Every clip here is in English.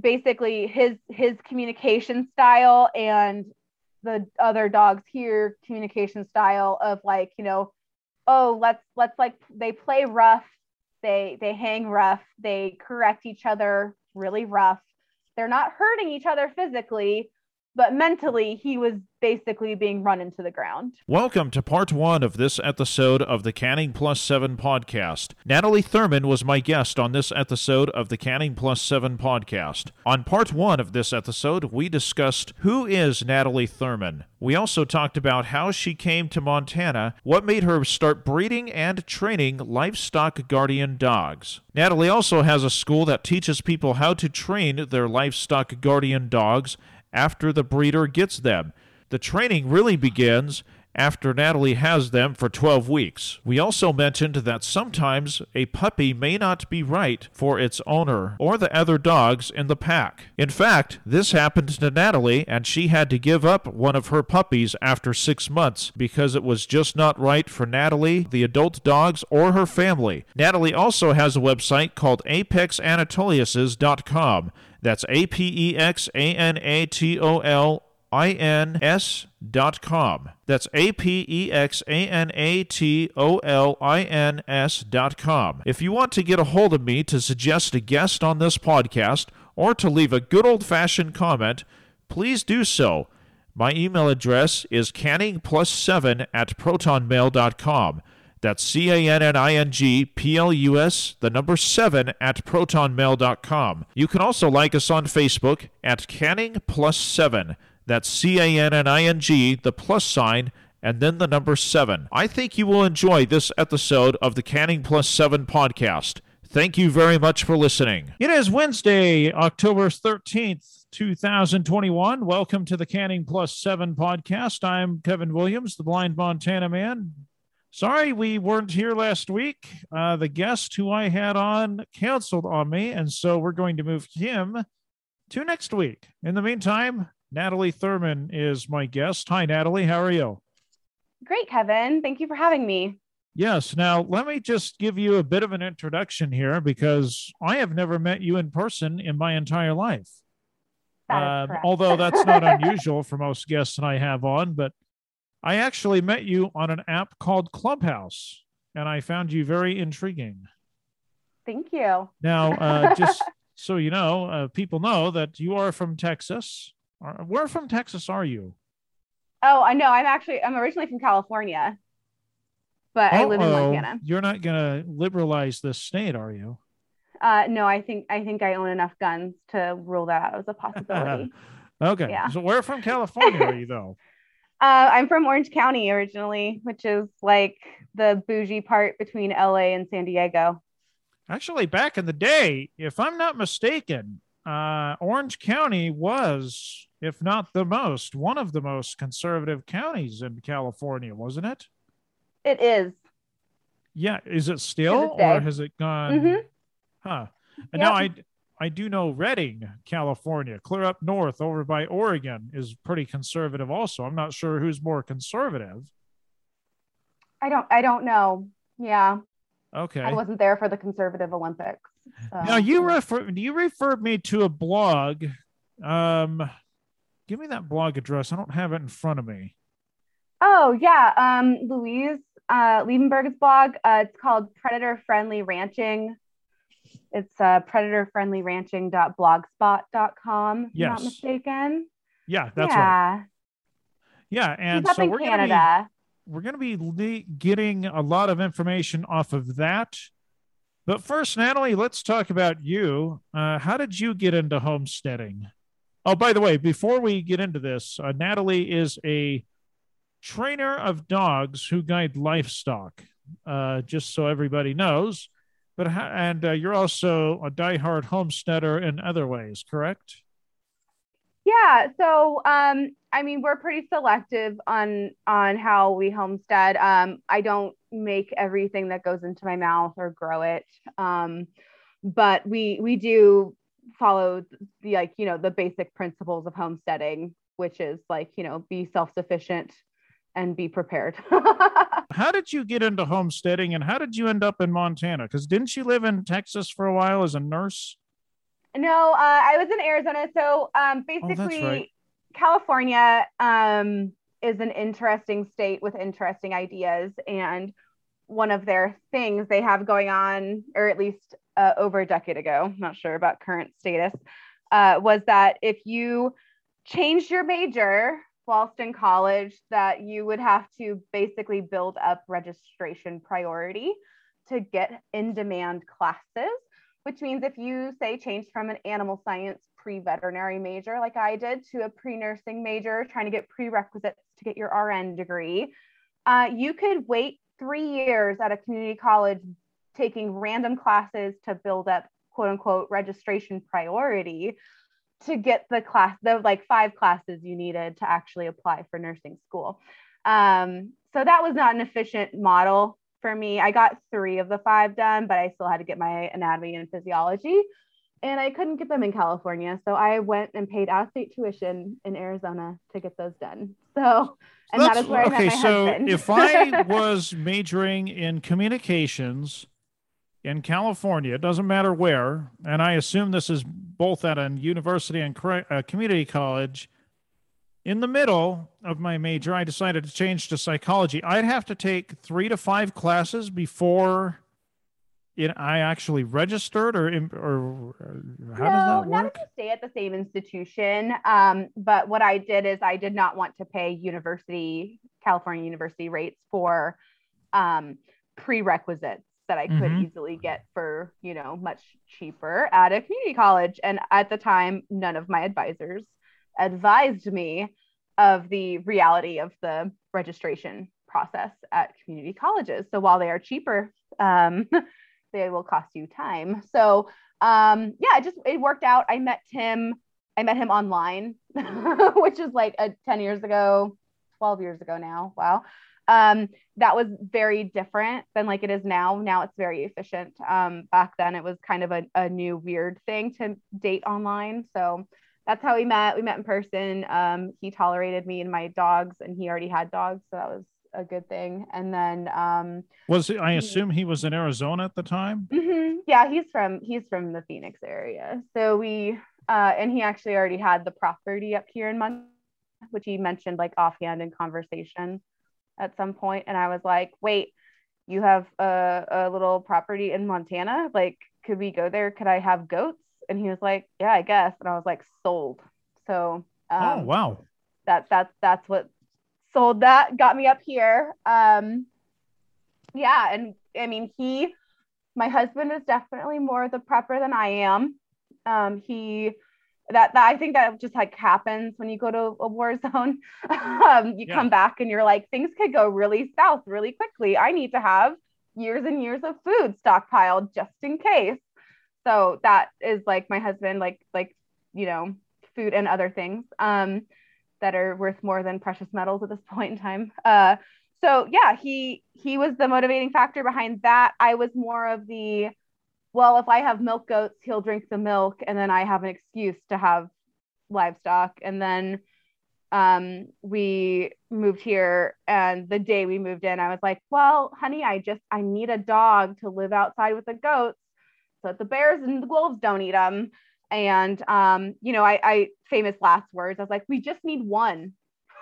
basically his his communication style and the other dogs here communication style of like you know oh let's let's like they play rough they they hang rough they correct each other really rough. They're not hurting each other physically but mentally he was basically being run into the ground. Welcome to part one of this episode of the Canning Plus 7 podcast. Natalie Thurman was my guest on this episode of the Canning Plus 7 podcast. On part one of this episode, we discussed who is Natalie Thurman. We also talked about how she came to Montana, what made her start breeding and training livestock guardian dogs. Natalie also has a school that teaches people how to train their livestock guardian dogs after the breeder gets them. The training really begins after Natalie has them for 12 weeks. We also mentioned that sometimes a puppy may not be right for its owner or the other dogs in the pack. In fact, this happened to Natalie, and she had to give up one of her puppies after six months because it was just not right for Natalie, the adult dogs, or her family. Natalie also has a website called apexanatoliuses.com. That's A P E X A N A T O L I N S dot com. That's A P E X A N A T O L I N S dot com. If you want to get a hold of me to suggest a guest on this podcast or to leave a good old fashioned comment, please do so. My email address is canning plus seven at protonmail.com. That's C A N N I N G P L U S, the number 7 at protonmail.com. You can also like us on Facebook at Canning Plus 7. That's C A N N I N G, the plus sign, and then the number 7. I think you will enjoy this episode of the Canning Plus 7 podcast. Thank you very much for listening. It is Wednesday, October 13th, 2021. Welcome to the Canning Plus 7 podcast. I'm Kevin Williams, the blind Montana man. Sorry we weren't here last week. Uh, the guest who I had on canceled on me, and so we're going to move him to next week. In the meantime, Natalie Thurman is my guest. Hi, Natalie. How are you? Great, Kevin. Thank you for having me. Yes. Now, let me just give you a bit of an introduction here because I have never met you in person in my entire life. That Um, although that's not unusual for most guests that I have on, but I actually met you on an app called Clubhouse, and I found you very intriguing. Thank you. Now, uh, just so you know, uh, people know that you are from Texas. Where from Texas are you? Oh, I know. I'm actually I'm originally from California, but I live in Uh-oh, Montana. You're not going to liberalize this state, are you? Uh, no, I think I think I own enough guns to rule that out as a possibility. okay. Yeah. So, where from California are you, though? uh, I'm from Orange County originally, which is like the bougie part between LA and San Diego. Actually, back in the day, if I'm not mistaken, uh, Orange County was, if not the most, one of the most conservative counties in California, wasn't it? It is. Yeah. Is it still, or has it gone? Mhm. Huh. And now I I do know Redding, California, clear up north over by Oregon is pretty conservative also. I'm not sure who's more conservative. I don't I don't know. Yeah, Okay. I wasn't there for the conservative Olympics. so- Now you refer you referred me to a blog. Um give me that blog address. I don't have it in front of me. Oh yeah, um, Louise uh, Liebenberg's blog. Uh, it's called Predator Friendly Ranching. It's uh, predatorfriendlyranching.blogspot.com. Yes. not mistaken. Yeah, that's right. yeah, Yeah, and he's so we're gonna be we're going to be le- getting a lot of information off of that. But first, Natalie, let's talk about you. Uh, how did you get into homesteading? Oh, by the way, before we get into this, uh, Natalie is a trainer of dogs who guide livestock, uh, just so everybody knows. But and uh, you're also a diehard homesteader in other ways, correct? Yeah, so um, I mean, we're pretty selective on on how we homestead. Um, I don't make everything that goes into my mouth or grow it, um, but we we do follow the like you know the basic principles of homesteading, which is like you know be self sufficient and be prepared. How did you get into homesteading and how did you end up in Montana? Because didn't you live in Texas for a while as a nurse? No, uh, I was in Arizona. So um, Oh, basically, right. California um, is an interesting state with interesting ideas. And one of their things they have going on, or at least uh, over a decade ago, not sure about current status, uh, was that if you changed your major whilst in college, that you would have to basically build up registration priority to get in demand classes which means if you say change from an animal science pre-veterinary major like I did to a pre-nursing major trying to get prerequisites to get your RN degree, uh, you could wait three years at a community college taking random classes to build up quote unquote registration priority to get the class, the like five classes you needed to actually apply for nursing school. Um, so that was not an efficient model for me. I got three of the five done, but I still had to get my anatomy and physiology. And I couldn't get them in California. So I went and paid out of state tuition in Arizona to get those done. So, and that That's- is where I okay, met my so husband. if I was majoring in communications in California, it doesn't matter where, and I assume this is both at a university and a community college. In the middle of my major, I decided to change to psychology. I'd have to take three to five classes before it, I actually registered, or or, how no, does that not work? if you stay at the same institution. Um, but what I did is I did not want to pay university, California university rates for um, prerequisites that I could Mhm. easily get for, you know, much cheaper at a community college. And at the time, none of my advisors advised me of the reality of the registration process at community colleges. So while they are cheaper, um, they will cost you time. So um, yeah, it just it worked out. I met Tim. I met him online, which is like a 10 years ago, 12 years ago now. Wow. Um, that was very different than like it is now. Now it's very efficient. Um, back then it was kind of a, a new weird thing to date online. So that's how we met. We met in person. Um, he tolerated me and my dogs, and he already had dogs, so that was a good thing. And then um, Was I assume he was in Arizona at the time? Mhm. Yeah, he's from he's from the Phoenix area. So we uh and he actually already had the property up here in Montana, which he mentioned like offhand in conversation at some. And I was like, wait, you have a, a little property in Montana? Like, could we go there? Could I have goats? And he was like, Yeah, I guess. And I was like, sold. So um, oh wow. that that's that's what sold that got me up here um yeah and i mean he my husband is definitely more the prepper than i am um he that, that i think that just like happens when you go to a war zone um you Yeah. come back and you're like things could go really south really quickly i need to have years and years of food stockpiled just in case so that is like my husband like like you know food and other things um that are worth more than precious metals at this point in time. Uh, so yeah, he he was the motivating factor behind that. I was more of the well, if I have milk goats, he'll drink the milk, and then I have an excuse to have livestock. And then um, we moved here, and the day we moved in, I was like, well, honey, I just I need a dog to live outside with the goats, so that the bears and the wolves don't eat them and um, you know, I, I famous last words. I was like, we just need one.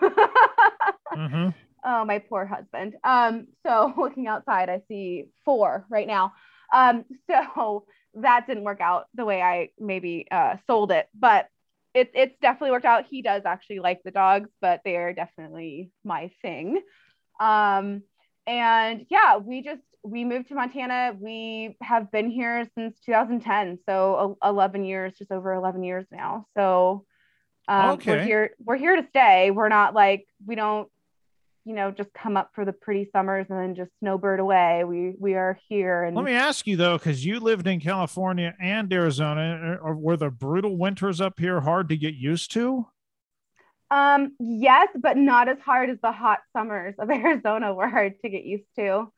hmm oh, my poor husband. Um, so looking outside, I see four right now. Um, so that didn't work out the way I maybe uh, sold it, but it, it's definitely worked out. He does actually like the dogs, but they are definitely my thing. Um, and yeah, we just we moved to Montana. We have been here since 2010, so uh, 11 years, just over 11 years now. So um, we're here. We're here to stay. We're not like we don't, you know, just come up for the pretty summers and then just snowbird away. We we are here, and Let me ask you though, because you lived in California and Arizona, uh, were the brutal winters up here hard to get used to? Um, yes, but not as hard as the hot summers of Arizona were hard to get used to.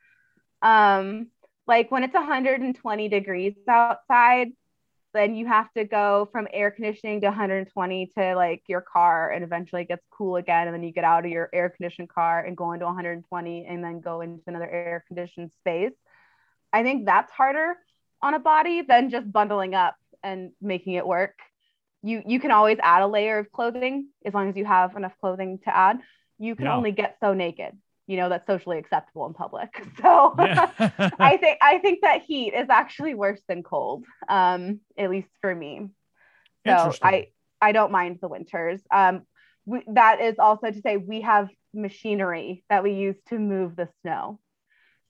Um, like when it's 120 degrees outside, then you have to go from air conditioning to 120 to like your car and eventually it gets cool again. And then you get out of your air conditioned car and go into 120 and then go into another air conditioned space. I think that's harder on a body than just bundling up and making it work. You you can always add a layer of clothing as long as you have enough clothing to add. You can Yeah. only get so naked. You know that's socially acceptable in public. So Yeah. I think I think that heat is actually worse than cold. Um, at least for me. So I I don't mind the winters. Um, we, that is also to say we have machinery that we use to move the snow.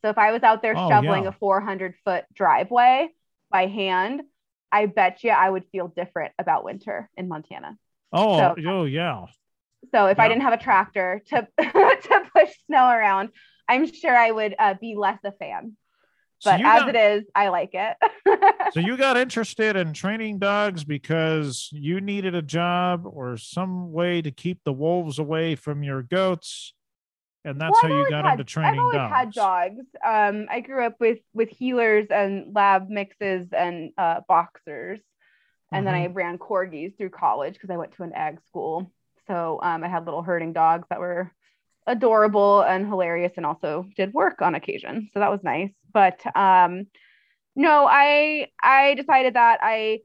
So if I was out there Oh, shoveling yeah. a 400 foot driveway by hand, I bet you I would feel different about winter in Montana. oh, so- oh, yeah. So if I didn't have a tractor to to push snow around, I'm sure I would uh, be less a fan. But you as got- it is, I like it. so you got interested in training dogs because you needed a job or some way to keep the wolves away from your goats and that's Well, how you got had- into training I've always dogs had dogs. Um, I grew up with with heelers and lab mixes and uh, boxers, and then I Mm-hmm. ran corgis through college because I went to an ag school. So um, I had little herding dogs that were adorable and hilarious, and also did work on occasion. So that was nice. But um, no, I I decided that I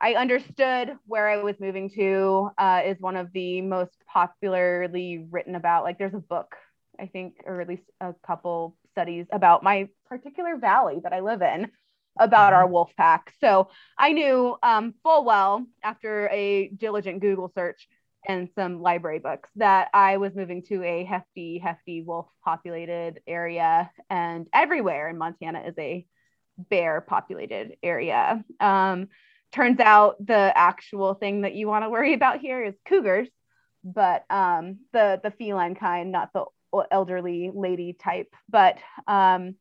I understood where I was moving to uh, is one of the most popularly written about. Like, there's a book, I think, or at least a couple studies about my particular valley that I live in about Mhm. our wolf pack. So I knew um, full well after a diligent Google search and some library books that I was moving to a hefty, hefty wolf populated area. And everywhere in Montana is a bear populated area. Um, turns out the actual thing that you want to worry about here is cougars, but um, the the feline kind, not the elderly lady type. But um,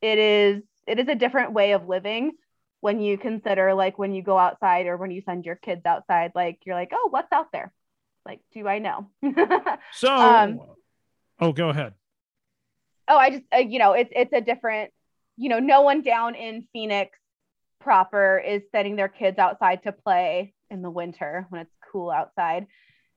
it is it is a different way of living when you consider like when you go outside or when you send your kids outside. Like you're like, oh, what's out there? Like, do I know? so um, oh go ahead oh i just uh, you know it's it's a different you know no one down in phoenix proper is setting their kids outside to play in the winter when it's cool outside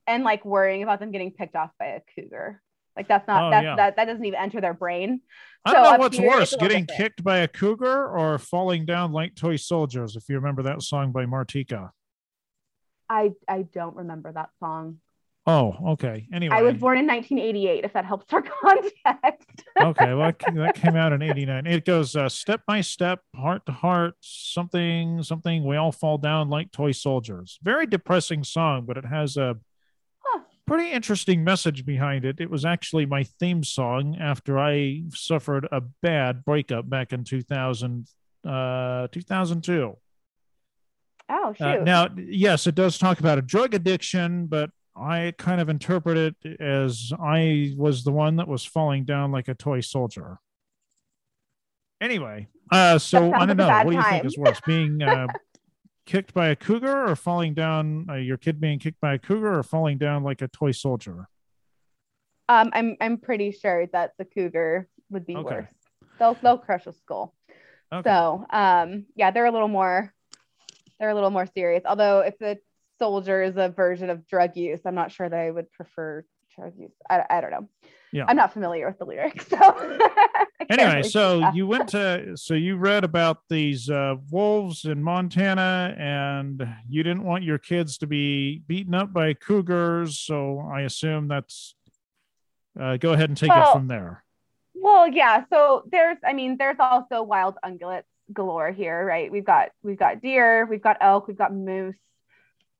and like worrying about them getting picked off by a cougar like that's not Oh, that's yeah. that that doesn't even enter their brain i so don't know what's here, worse getting different. kicked by a cougar or falling down like toy soldiers if you remember that song by martika i i don't remember that song oh okay anyway i was born in 1988 if that helps for context okay, well, that came out in '89. It goes uh, step by step, heart to heart, something, something. We all fall down like toy soldiers. Very depressing song, but it has a Huh. pretty interesting message behind it. It was actually my theme song after I suffered a bad breakup back in 2000, uh, 2002. Oh shoot Uh, now, yes, it does talk about a drug addiction, but I kind of interpret it as I was the one that was falling down like a toy soldier. Anyway, uh, so I don't know. What do you think is worse, being uh, kicked by a cougar or falling down? Uh, your kid being kicked by a cougar or falling down like a toy soldier? um i'm i'm pretty sure that the cougar would be Okay. worse they'll they'll crush a skull Okay. So um yeah, they're a little more they're a little more serious. Although if the soldier is a version of drug use, I'm not sure that I would prefer drug use. I, I don't know. Yeah. I'm not familiar with the lyrics. So anyway, really so you went to so you read about these uh, wolves in Montana, and you didn't want your kids to be beaten up by cougars. So I assume that's. Uh, go ahead and take it from there. Well, yeah. So there's, I mean, there's also wild ungulates galore here, right? We've got we've got deer, we've got elk, we've got moose.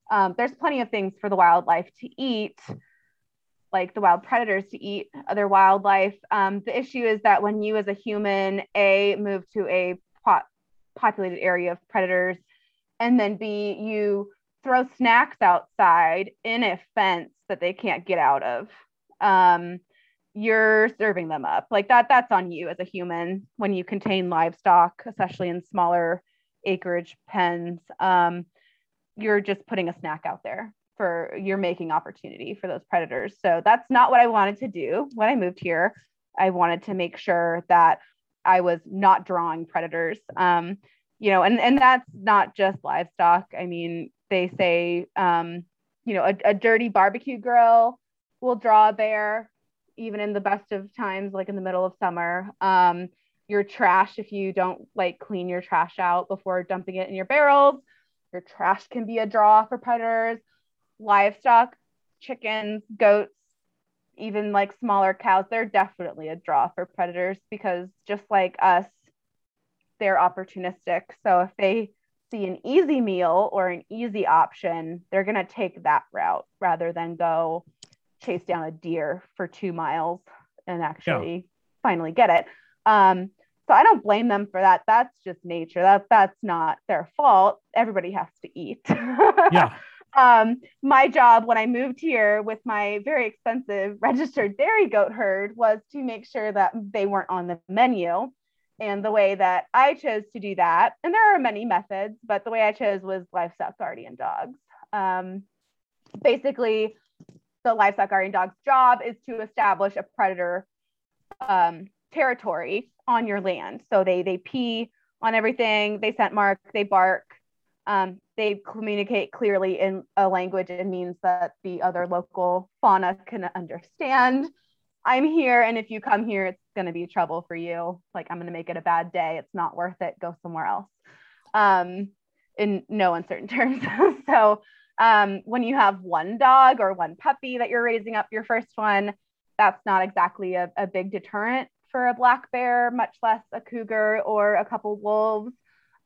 Um, there's plenty of things for the wildlife to eat, like the wild predators to eat other wildlife. Um, the issue is that when you, as a human, a move to a po- populated area of predators, and then b you throw snacks outside in a fence that they can't get out of. Um, you're serving them up. Like that that's on you as a human when you contain livestock especially in smaller acreage pens. Um, you're just putting a snack out there for you're making opportunity for those predators. So that's not what i wanted to do when i moved here. I wanted to make sure that i was not drawing predators. Um, you know and and that's not just livestock. I mean they say um, you know a, a dirty barbecue grill will draw a bear even in the best of times, like in the middle of summer. Um, your trash, if you don't like clean your trash out before dumping it in your barrels, Your trash can be a draw for predators. Livestock, chickens, goats, even like smaller cows, they're definitely a draw for predators because just like us, they're opportunistic. So if they see an easy meal or an easy option, they're going to take that route rather than go chase down a deer for two miles and actually yeah. finally get it. Um, so I don't blame them for that. That's just nature. That that's not their fault. Everybody has to eat. yeah. Um, my job when I moved here with my very expensive registered dairy goat herd was to make sure that they weren't on the menu. And the way that I chose to do that, and there are many methods, but the way I chose was livestock guardian dogs. Um, basically, the livestock guardian dog's job is to establish a predator um, territory on your land. So they they pee on everything, they scent mark, they bark, um, they communicate clearly in a language and means that the other local fauna can understand. I'm here, and if you come here, it's going to be trouble for you. Like, I'm going to make it a bad day. It's not worth it. Go somewhere else. Um, in no uncertain terms. so, um, when you have one dog or one puppy that you're raising up, your first one, that's not exactly a, a big deterrent for a black bear, much less a cougar or a couple wolves.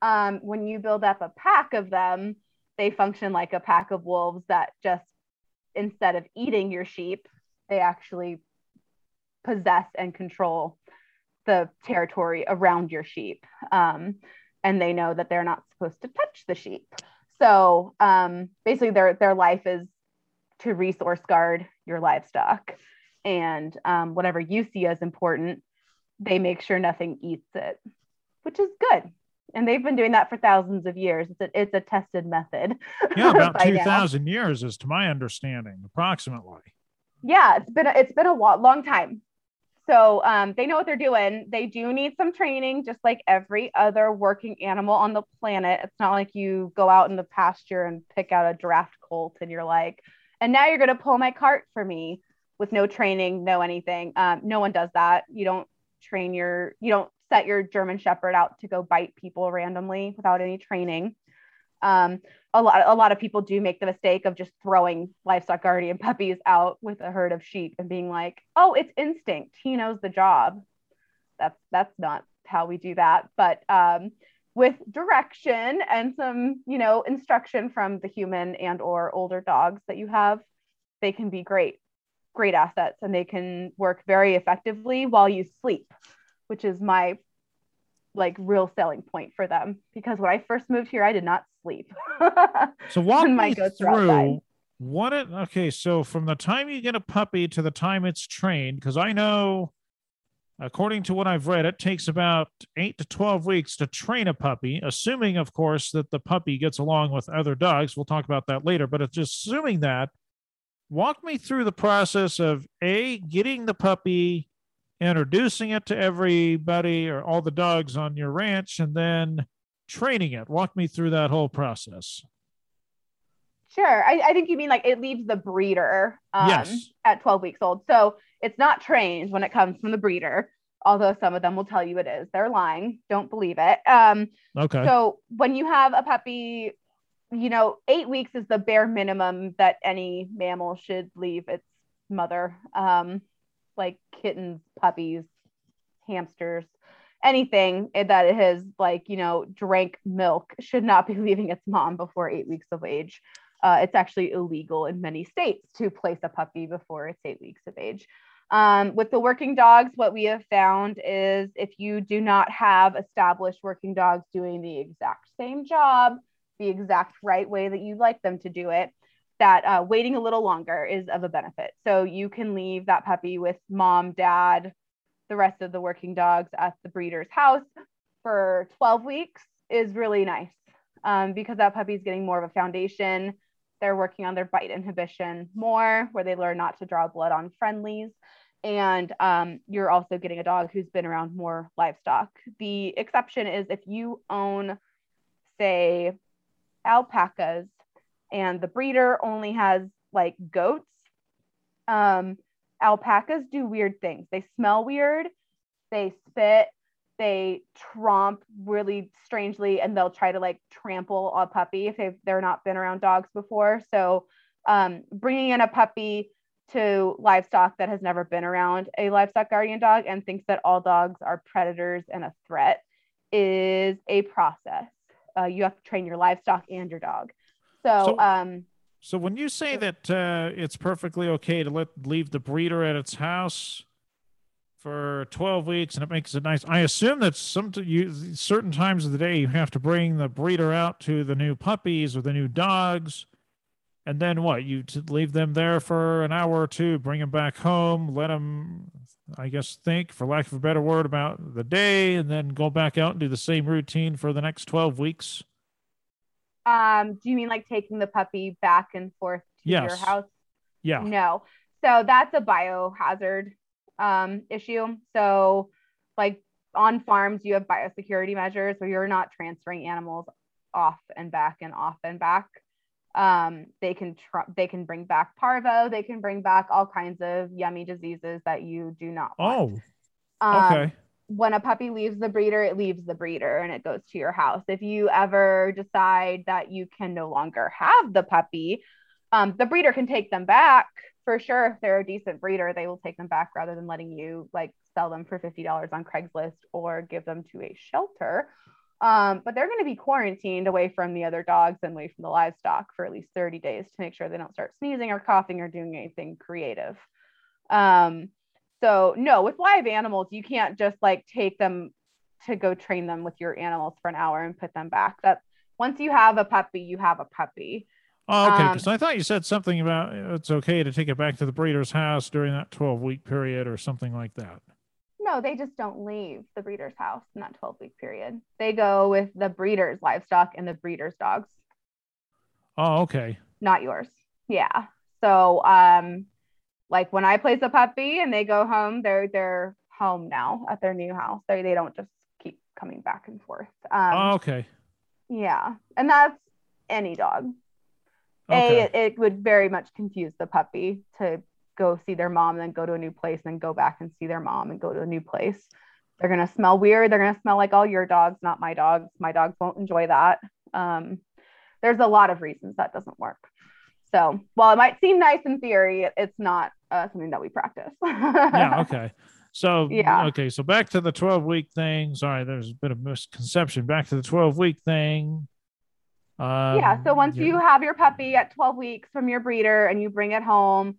Um, when you build up a pack of them, they function like a pack of wolves that just instead of eating your sheep, they actually possess and control the territory around your sheep. Um, and they know that they're not supposed to touch the sheep. So um, basically, their their life is to resource guard your livestock, and um, whatever you see as important, they make sure nothing eats it, which is good. And they've been doing that for thousands of years. It's a, it's a tested method. Yeah, about two thousand years, is to my understanding, approximately. Yeah, it's been a, it's been a long time. So um, they know what they're doing. They do need some training, just like every other working animal on the planet. It's not like you go out in the pasture and pick out a draft colt and you're like, and now you're going to pull my cart for me with no training, no anything. Um, no one does that. You don't train your, you don't set your German Shepherd out to go bite people randomly without any training. Um, a lot a lot of people do make the mistake of just throwing livestock guardian puppies out with a herd of sheep and being like, "Oh, it's instinct. He knows the job." That's that's not how we do that, but um, with direction and some, you know, instruction from the human and or older dogs that you have, they can be great great assets and they can work very effectively while you sleep, which is my like real selling point for them because when I first moved here, I did not sleep. so walk me through what it okay. So from the time you get a puppy to the time it's trained, because I know according to what I've read, it takes about eight to 12 weeks to train a puppy, assuming, of course, that the puppy gets along with other dogs. We'll talk about that later, but it's just assuming that. Walk me through the process of A, getting the puppy introducing it to everybody or all the dogs on your ranch and then training it. Walk me through that whole process. Sure. I, I think you mean like it leaves the breeder um, yes. at 12 weeks old. So it's not trained when it comes from the breeder, although some of them will tell you it is. They're lying. Don't believe it. Um, okay. So when you have a puppy, you know, eight weeks is the bare minimum that any mammal should leave its mother. Um, like kittens, puppies, hamsters, anything that has like you know drank milk should not be leaving its mom before eight weeks of age. Uh, it's actually illegal in many states to place a puppy before it's eight weeks of age. Um, with the working dogs, what we have found is if you do not have established working dogs doing the exact same job, the exact right way that you'd like them to do it, that uh, waiting a little longer is of a benefit. So you can leave that puppy with mom, dad, the rest of the working dogs at the breeder's house for 12 weeks is really nice um, because that puppy is getting more of a foundation. They're working on their bite inhibition more, where they learn not to draw blood on friendlies. And um, you're also getting a dog who's been around more livestock. The exception is if you own, say, alpacas and the breeder only has like goats. Um, alpacas do weird things. They smell weird, they spit, they tromp really strangely and they'll try to like trample a puppy if they've they're not been around dogs before. So um, bringing in a puppy to livestock that has never been around a livestock guardian dog and thinks that all dogs are predators and a threat is a process. Uh, you have to train your livestock and your dog. So, So- um, So when you say that uh, it's perfectly okay to let leave the breeder at its house for 12 weeks and it makes it nice, I assume that some you certain times of the day you have to bring the breeder out to the new puppies or the new dogs. And then what? You leave them there for an hour or two, bring them back home, let them, I guess, think, for lack of a better word, about the day, and then go back out and do the same routine for the next 12 weeks. Um, do you mean like taking the puppy back and forth to your Yes. house? Yeah. No. So that's a biohazard um, issue. So, like on farms, you have biosecurity measures where you're not transferring animals off and back and off and back. Um, they can tr- they can bring back parvo. They can bring back all kinds of yummy diseases that you do not want. Oh, Um, okay. When a puppy leaves the breeder, it leaves the breeder and it goes to your house. If you ever decide that you can no longer have the puppy, um, the breeder can take them back for sure. If they're a decent breeder, they will take them back rather than letting you like sell them for $50 on Craigslist or give them to a shelter. Um, but they're going to be quarantined away from the other dogs and away from the livestock for at least 30 days to make sure they don't start sneezing or coughing or doing anything creative. Um, so no, with live animals, you can't just like take them to go train them with your animals for an hour and put them back. That once you have a puppy, you have a puppy. Oh, okay. Um, Because I thought you said something about uh, it's okay to take it back to the breeder's house during that 12 week period or something like that. No, they just don't leave the breeder's house in that 12 week period. They go with the breeder's livestock and the breeder's dogs, Oh, okay. not yours. Yeah. So um like when I place a puppy and they go home, they're they're home now at their new house. They they don't just keep coming back and forth. Um oh, okay. yeah. And that's any dog. Okay. A, it, it would very much confuse the puppy to go see their mom, then go to a new place, then go back and see their mom and go to a new place. They're gonna smell weird. They're gonna smell like all your dogs, not my dogs. My dogs won't enjoy that. Um, there's a lot of reasons that doesn't work. So while it might seem nice in theory, it's not uh, something that we practice. yeah. Okay. So, Yeah. okay. So back to the 12 week thing. Sorry, there's a bit of misconception. Back to the 12 week thing. Um, yeah. So once yeah. you have your puppy at 12 weeks from your breeder and you bring it home,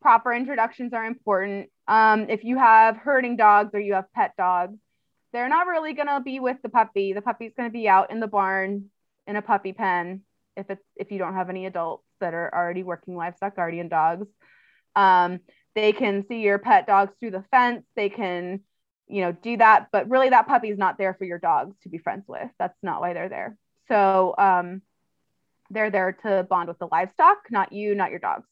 proper introductions are important. Um, if you have herding dogs or you have pet dogs, they're not really going to be with the puppy. The puppy's going to be out in the barn in a puppy pen if it's if you don't have any adults that are already working livestock guardian dogs. Um, they can see your pet dogs through the fence. They can, you know, do that, but really that puppy's not there for your dogs to be friends with. That's not why they're there. So um, they're there to bond with the livestock, not you, not your dogs.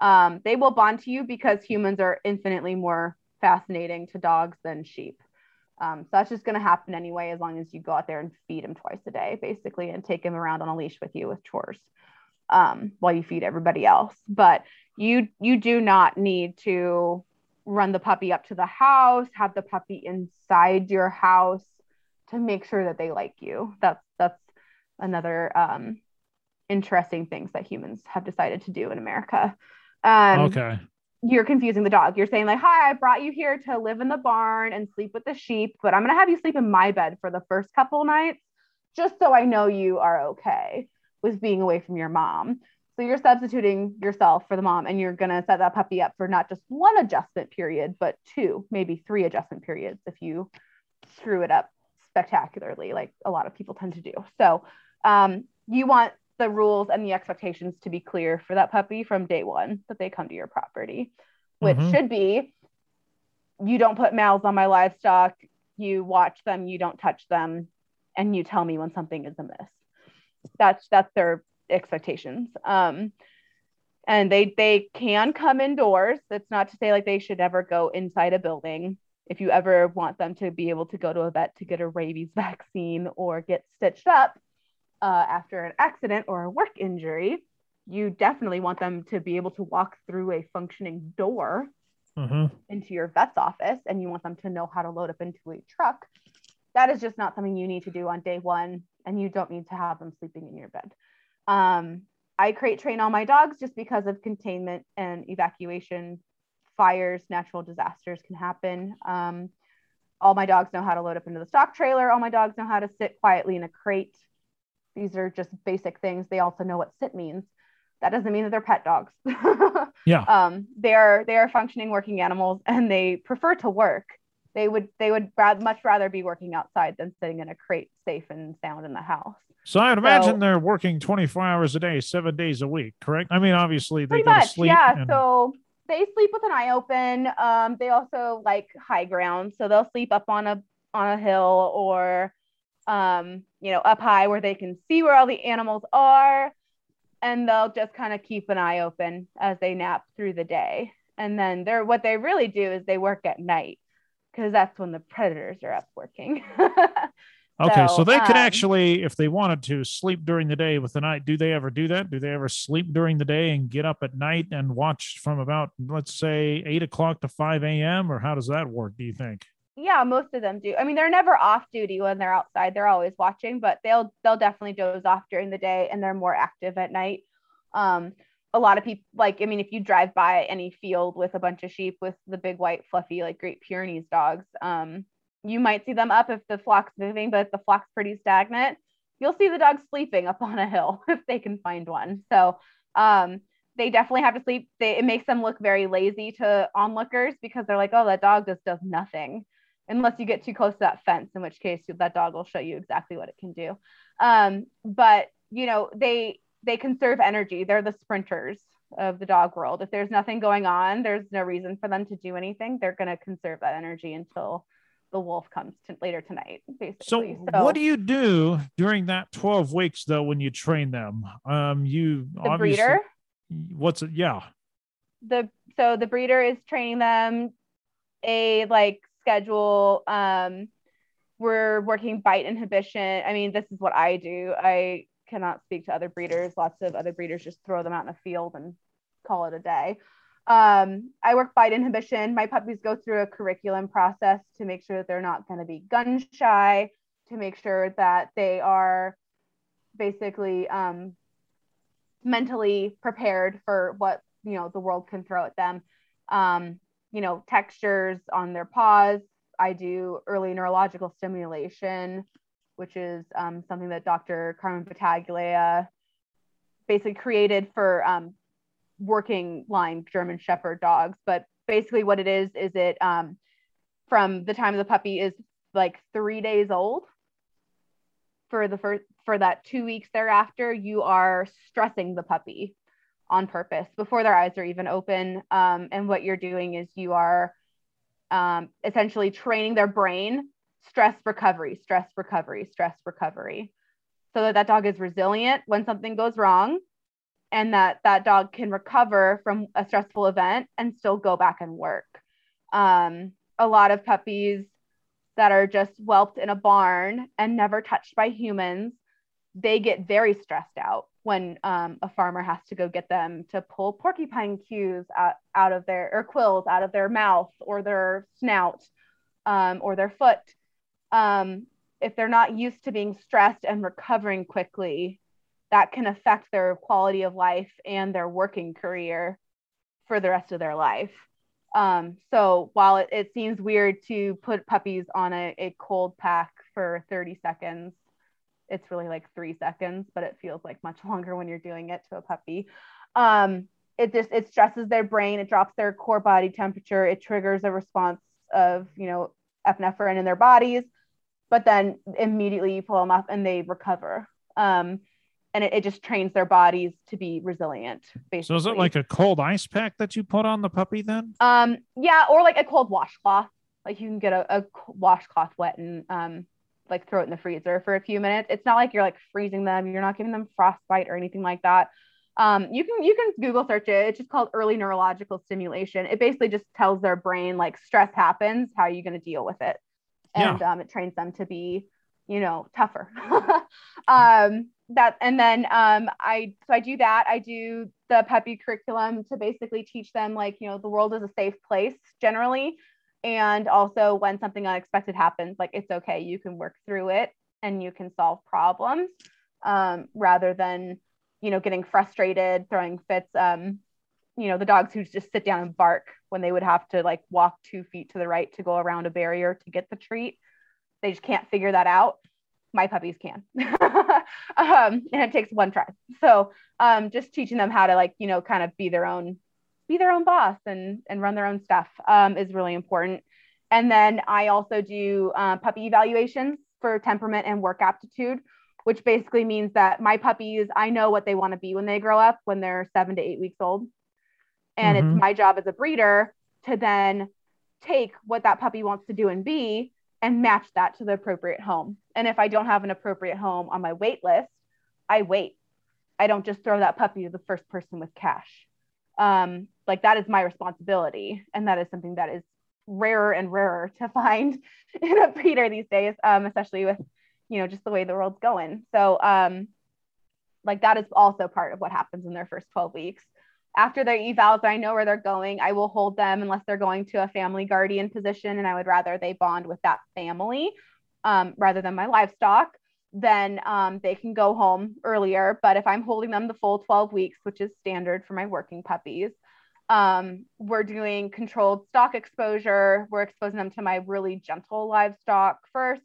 Um, they will bond to you because humans are infinitely more fascinating to dogs than sheep. Um, so that's just going to happen anyway, as long as you go out there and feed him twice a day, basically, and take him around on a leash with you with chores um, while you feed everybody else. But you you do not need to run the puppy up to the house, have the puppy inside your house to make sure that they like you. That's that's another um, interesting things that humans have decided to do in America. Um, okay. you're confusing the dog. You're saying like, "Hi, I brought you here to live in the barn and sleep with the sheep, but I'm gonna have you sleep in my bed for the first couple nights, just so I know you are okay with being away from your mom." So you're substituting yourself for the mom, and you're gonna set that puppy up for not just one adjustment period, but two, maybe three adjustment periods if you screw it up spectacularly, like a lot of people tend to do. So um, you want the rules and the expectations to be clear for that puppy from day one that they come to your property, which Mhm. should be you don't put mouths on my livestock, you watch them, you don't touch them, and you tell me when something is amiss. That's that's their expectations. Um, and they they can come indoors. That's not to say like they should ever go inside a building. If you ever want them to be able to go to a vet to get a rabies vaccine or get stitched up, uh, after an accident or a work injury, you definitely want them to be able to walk through a functioning door Mhm. into your vet's office and you want them to know how to load up into a truck, that is just not something you need to do on day one, and you don't need to have them sleeping in your bed. Um, I crate train all my dogs just because of containment and evacuation. Fires, natural disasters can happen. Um, all my dogs know how to load up into the stock trailer. All my dogs know how to sit quietly in a crate. These are just basic things. They also know what sit means. That doesn't mean that they're pet dogs. Yeah. um, they are they are functioning working animals, and they prefer to work. They would they would rather, much rather be working outside than sitting in a crate, safe and sound in the house. So I'd imagine So- they're working 24 hours a day, seven days a week, correct? I mean, obviously they go to much, sleep. yeah. and- So they sleep with an eye open. Um, they also like high ground, so they'll sleep up on a on a hill or um, you know up high where they can see where all the animals are, and they'll just kind of keep an eye open as they nap through the day. And then they're what they really do is they work at night because that's when the predators are up working. okay, so, so, they could um, actually, if they wanted to, sleep during the day with the night. Do they ever do that? Do they ever sleep during the day and get up at night and watch from about, let's say, eight o'clock to 5 a.m.? Or how does that work, do you think? yeah most of them do i mean they're never off duty when they're outside they're always watching but they'll they'll definitely doze off during the day and they're more active at night um a lot of people like i mean if you drive by any field with a bunch of sheep with the big white fluffy like great pyrenees dogs um you might see them up if the flock's moving but if the flock's pretty stagnant you'll see the dogs sleeping up on a hill if they can find one so um they definitely have to sleep they, it makes them look very lazy to onlookers because they're like oh that dog just does nothing unless you get too close to that fence, in which case that dog will show you exactly what it can do. Um, but you know, they they conserve energy. They're the sprinters of the dog world. If there's nothing going on, there's no reason for them to do anything. They're going to conserve that energy until the wolf comes to, later tonight, Basically. So, basically. what do you do during that 12 weeks, though, when you train them? Um, you the obviously, breeder, what's it? Yeah. the so the breeder is training them a like schedule. Um, we're working bite inhibition. I mean, this is what I do. I cannot speak to other breeders. Lots of other breeders just throw them out in the field and call it a day. Um, I work bite inhibition. My puppies go through a curriculum process to make sure that they're not going to be gun shy, to make sure that they are basically um, mentally prepared for what you know the world can throw at them. Um, you know, textures on their paws. I do early neurological stimulation, which is um, something that Dr. Carmen Battaglia basically created for um, working line German Shepherd dogs. But basically, what it is is it um, from the time the puppy is like three days old for the first for that two weeks thereafter, you are stressing the puppy on purpose before their eyes are even open. Um, and what you're doing is you are um, essentially training their brain stress recovery, stress recovery, stress recovery, so that that dog is resilient when something goes wrong, and that that dog can recover from a stressful event and still go back and work. Um, a lot of puppies that are just whelped in a barn and never touched by humans, they get very stressed out when um, a farmer has to go get them to pull porcupine cues out, out of their or quills out of their mouth or their snout um, or their foot. Um, if they're not used to being stressed and recovering quickly, that can affect their quality of life and their working career for the rest of their life. Um, so while it, it seems weird to put puppies on a, a cold pack for 30 seconds, it's really like three seconds, but it feels like much longer when you're doing it to a puppy. Um, it just it stresses their brain, it drops their core body temperature, it triggers a response of you know epinephrine in their bodies, but then immediately you pull them up and they recover. Um, and it, it just trains their bodies to be resilient. Basically. So is it like a cold ice pack that you put on the puppy then? Um, yeah, or like a cold washcloth. Like you can get a, a washcloth wet and um, like throw it in the freezer for a few minutes. It's not like you're like freezing them. You're not giving them frostbite or anything like that. Um, you can you can Google search it. It's just called early neurological stimulation. It basically just tells their brain like stress happens. How are you going to deal with it? And um, it trains them to be, you know, tougher. um, that and then um I so I do that. I do the puppy curriculum to basically teach them like, you know, the world is a safe place generally. And also when something unexpected happens, like it's okay, you can work through it and you can solve problems um, rather than, you know, getting frustrated, throwing fits. Um, you know, the dogs who just sit down and bark when they would have to like walk two feet to the right to go around a barrier to get the treat. They just can't figure that out my puppies can. um, and it takes one try. So um, just teaching them how to like, you know, kind of be their own, be their own boss and, and run their own stuff um, is really important. And then I also do uh, puppy evaluations for temperament and work aptitude, which basically means that my puppies, I know what they want to be when they grow up, when they're seven to eight weeks old. And mm-hmm. it's my job as a breeder to then take what that puppy wants to do and be and match that to the appropriate home. And if I don't have an appropriate home on my wait list, I wait. I don't just throw that puppy to the first person with cash. Um, like that is my responsibility. And that is something that is rarer and rarer to find in a breeder these days, um, especially with, you know, just the way the world's going. So, um, like that is also part of what happens in their first 12 weeks after their evals, I know where they're going. I will hold them unless they're going to a family guardian position, and I would rather they bond with that family um, rather than my livestock. Then um, they can go home earlier. But if I'm holding them the full 12 weeks, which is standard for my working puppies, um, we're doing controlled stock exposure. We're exposing them to my really gentle livestock first.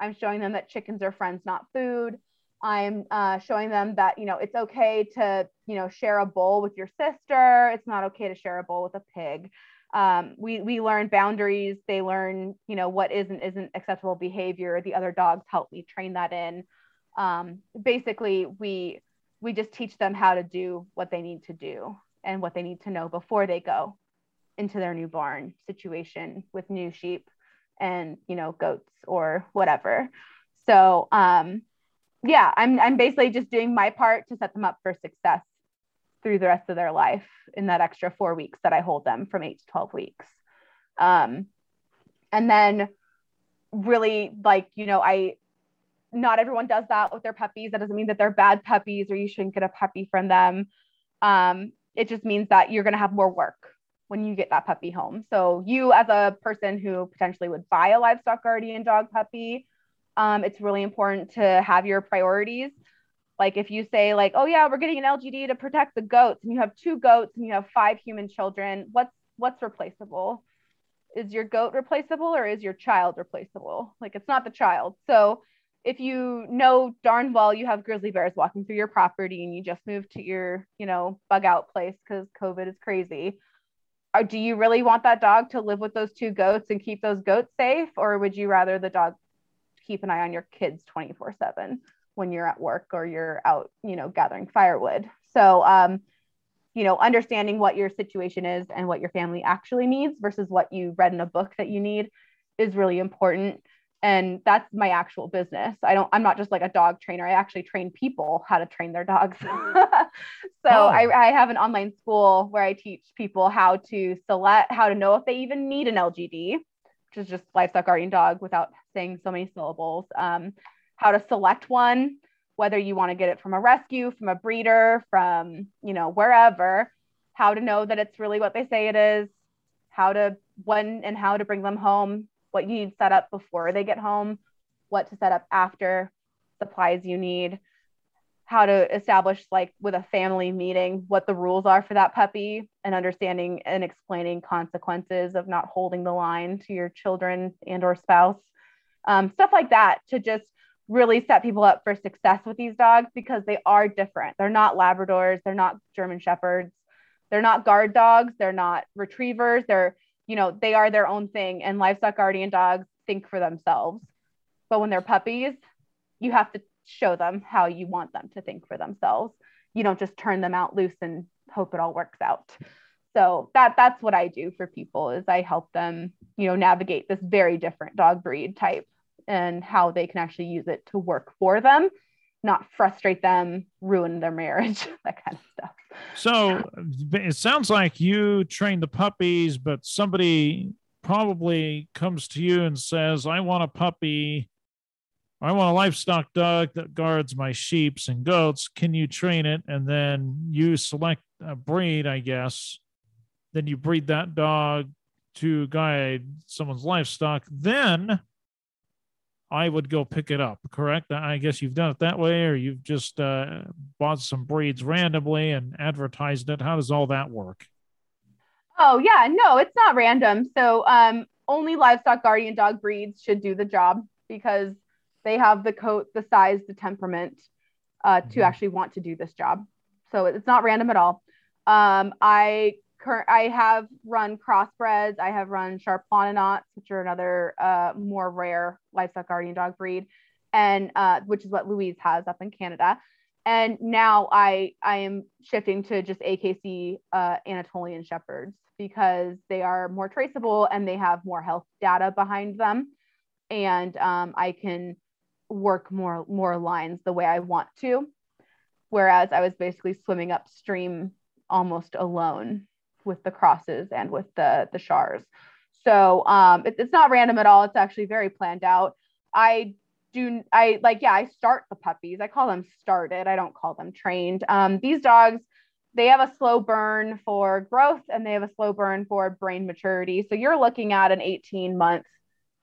I'm showing them that chickens are friends, not food. I'm uh, showing them that you know it's okay to you know share a bowl with your sister. It's not okay to share a bowl with a pig. Um, we we learn boundaries. They learn you know what is and isn't acceptable behavior. The other dogs help me train that in. Um, basically, we we just teach them how to do what they need to do and what they need to know before they go into their new barn situation with new sheep and you know goats or whatever. So um, yeah, I'm I'm basically just doing my part to set them up for success through the rest of their life in that extra four weeks that I hold them from eight to 12 weeks. Um, and then really like, you know, I, not everyone does that with their puppies. That doesn't mean that they're bad puppies or you shouldn't get a puppy from them. Um, it just means that you're going to have more work when you get that puppy home. So you as a person who potentially would buy a livestock guardian dog puppy, um, it's really important to have your priorities. Like if you say like, oh yeah, we're getting an LGD to protect the goats, and you have two goats and you have five human children, what's what's replaceable? Is your goat replaceable or is your child replaceable? Like it's not the child. So if you know darn well you have grizzly bears walking through your property and you just moved to your, you know, bug out place because COVID is crazy, or do you really want that dog to live with those two goats and keep those goats safe? Or would you rather the dog keep an eye on your kids 24 7 when you're at work or you're out, you know, gathering firewood. So, um, you know, understanding what your situation is and what your family actually needs versus what you read in a book that you need is really important. And that's my actual business. I don't, I'm not just like a dog trainer. I actually train people how to train their dogs. so oh. I, I have an online school where I teach people how to select, how to know if they even need an LGD, which is just livestock guardian dog without saying so many syllables. Um, how to select one, whether you want to get it from a rescue, from a breeder, from you know wherever. How to know that it's really what they say it is. How to when and how to bring them home. What you need set up before they get home. What to set up after. Supplies you need how to establish like with a family meeting what the rules are for that puppy and understanding and explaining consequences of not holding the line to your children and or spouse um, stuff like that to just really set people up for success with these dogs because they are different. They're not Labradors, they're not German Shepherds, they're not guard dogs, they're not retrievers. They're, you know, they are their own thing. And livestock guardian dogs think for themselves. But when they're puppies, you have to show them how you want them to think for themselves. You don't just turn them out loose and hope it all works out so that that's what i do for people is i help them you know navigate this very different dog breed type and how they can actually use it to work for them not frustrate them ruin their marriage that kind of stuff so it sounds like you train the puppies but somebody probably comes to you and says i want a puppy I want a livestock dog that guards my sheeps and goats. Can you train it? And then you select a breed, I guess. Then you breed that dog to guide someone's livestock. Then I would go pick it up, correct? I guess you've done it that way, or you've just uh, bought some breeds randomly and advertised it. How does all that work? Oh, yeah, no, it's not random. So, um, only livestock guardian dog breeds should do the job because they have the coat, the size, the temperament uh, mm-hmm. to actually want to do this job. So it's not random at all. Um, I I have run crossbreds. I have run Sharplaninacs, which are another uh, more rare livestock guardian dog breed, and uh, which is what Louise has up in Canada. And now I I am shifting to just AKC uh, Anatolian shepherds because they are more traceable and they have more health data behind them, and um, I can work more more lines the way I want to. Whereas I was basically swimming upstream almost alone with the crosses and with the the shars. So um, it, it's not random at all. It's actually very planned out. I do I like yeah I start the puppies. I call them started. I don't call them trained. Um, these dogs they have a slow burn for growth and they have a slow burn for brain maturity. So you're looking at an 18 month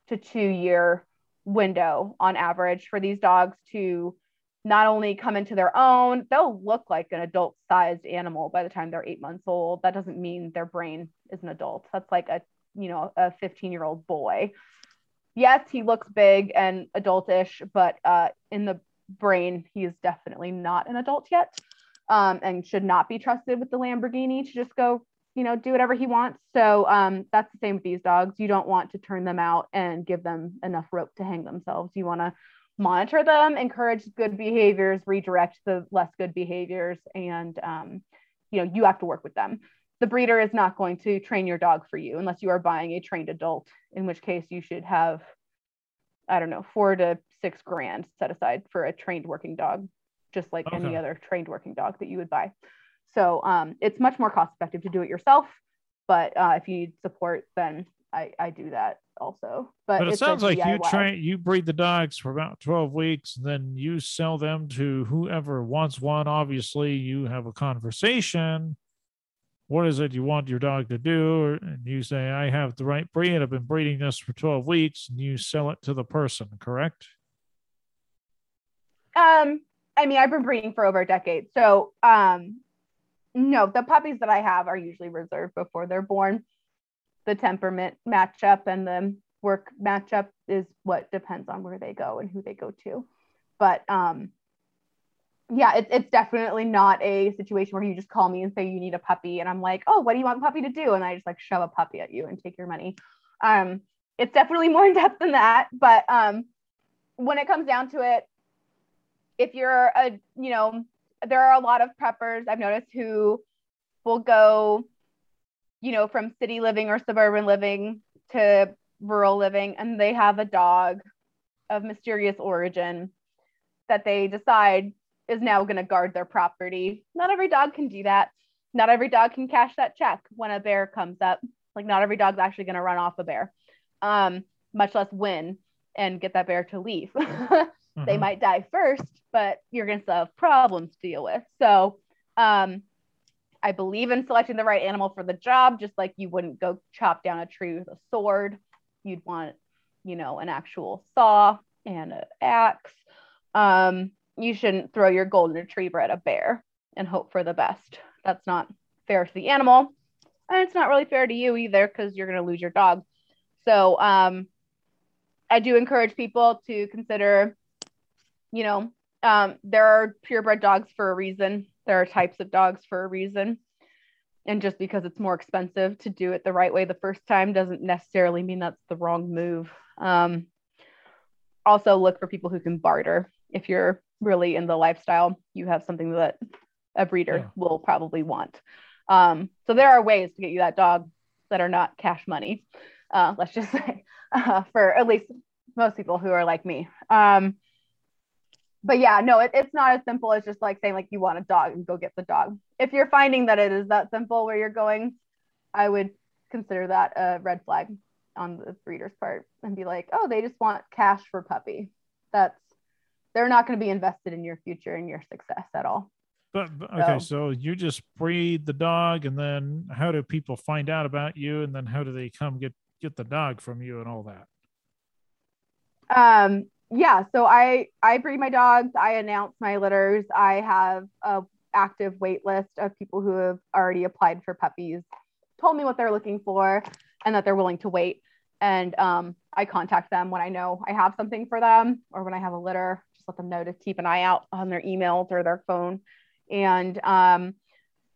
to two year window on average for these dogs to not only come into their own, they'll look like an adult sized animal by the time they're eight months old. That doesn't mean their brain is an adult. That's like a, you know, a 15 year old boy. Yes, he looks big and adultish, but uh, in the brain, he is definitely not an adult yet um, and should not be trusted with the Lamborghini to just go you know, do whatever he wants. So um, that's the same with these dogs. You don't want to turn them out and give them enough rope to hang themselves. You want to monitor them, encourage good behaviors, redirect the less good behaviors, and um, you know, you have to work with them. The breeder is not going to train your dog for you unless you are buying a trained adult, in which case you should have, I don't know, four to six grand set aside for a trained working dog, just like okay. any other trained working dog that you would buy. So um, it's much more cost effective to do it yourself. But uh, if you need support, then I, I do that also. But, but it sounds like DIY. you train, you breed the dogs for about 12 weeks, and then you sell them to whoever wants one. Obviously, you have a conversation. What is it you want your dog to do? And you say, I have the right breed. I've been breeding this for 12 weeks, and you sell it to the person, correct? Um, I mean, I've been breeding for over a decade. So um, no, the puppies that I have are usually reserved before they're born. The temperament matchup and the work matchup is what depends on where they go and who they go to. But um, yeah, it's it's definitely not a situation where you just call me and say you need a puppy, and I'm like, oh, what do you want the puppy to do? And I just like shove a puppy at you and take your money. Um, it's definitely more in depth than that, but um, when it comes down to it, if you're a you know there are a lot of preppers I've noticed who will go, you know, from city living or suburban living to rural living, and they have a dog of mysterious origin that they decide is now going to guard their property. Not every dog can do that. Not every dog can cash that check when a bear comes up. Like, not every dog's actually going to run off a bear, um, much less win and get that bear to leave. mm-hmm. they might die first, but you're going to have problems to deal with. So, um, I believe in selecting the right animal for the job, just like you wouldn't go chop down a tree with a sword. You'd want, you know, an actual saw and an axe. Um, you shouldn't throw your golden retriever at a bear and hope for the best. That's not fair to the animal. And it's not really fair to you either because you're going to lose your dog. So um, I do encourage people to consider you know, um, there are purebred dogs for a reason. There are types of dogs for a reason. And just because it's more expensive to do it the right way the first time doesn't necessarily mean that's the wrong move. Um, also, look for people who can barter. If you're really in the lifestyle, you have something that a breeder yeah. will probably want. Um, so there are ways to get you that dog that are not cash money. Uh, let's just say, uh, for at least most people who are like me. Um, but yeah, no, it, it's not as simple as just like saying like you want a dog and go get the dog. If you're finding that it is that simple where you're going, I would consider that a red flag on the breeder's part and be like, oh, they just want cash for puppy. That's they're not going to be invested in your future and your success at all. But, but okay, so. so you just breed the dog, and then how do people find out about you, and then how do they come get get the dog from you and all that? Um, yeah, so I I breed my dogs. I announce my litters. I have a active wait list of people who have already applied for puppies, told me what they're looking for, and that they're willing to wait. And um, I contact them when I know I have something for them or when I have a litter. Just let them know to keep an eye out on their emails or their phone. And um,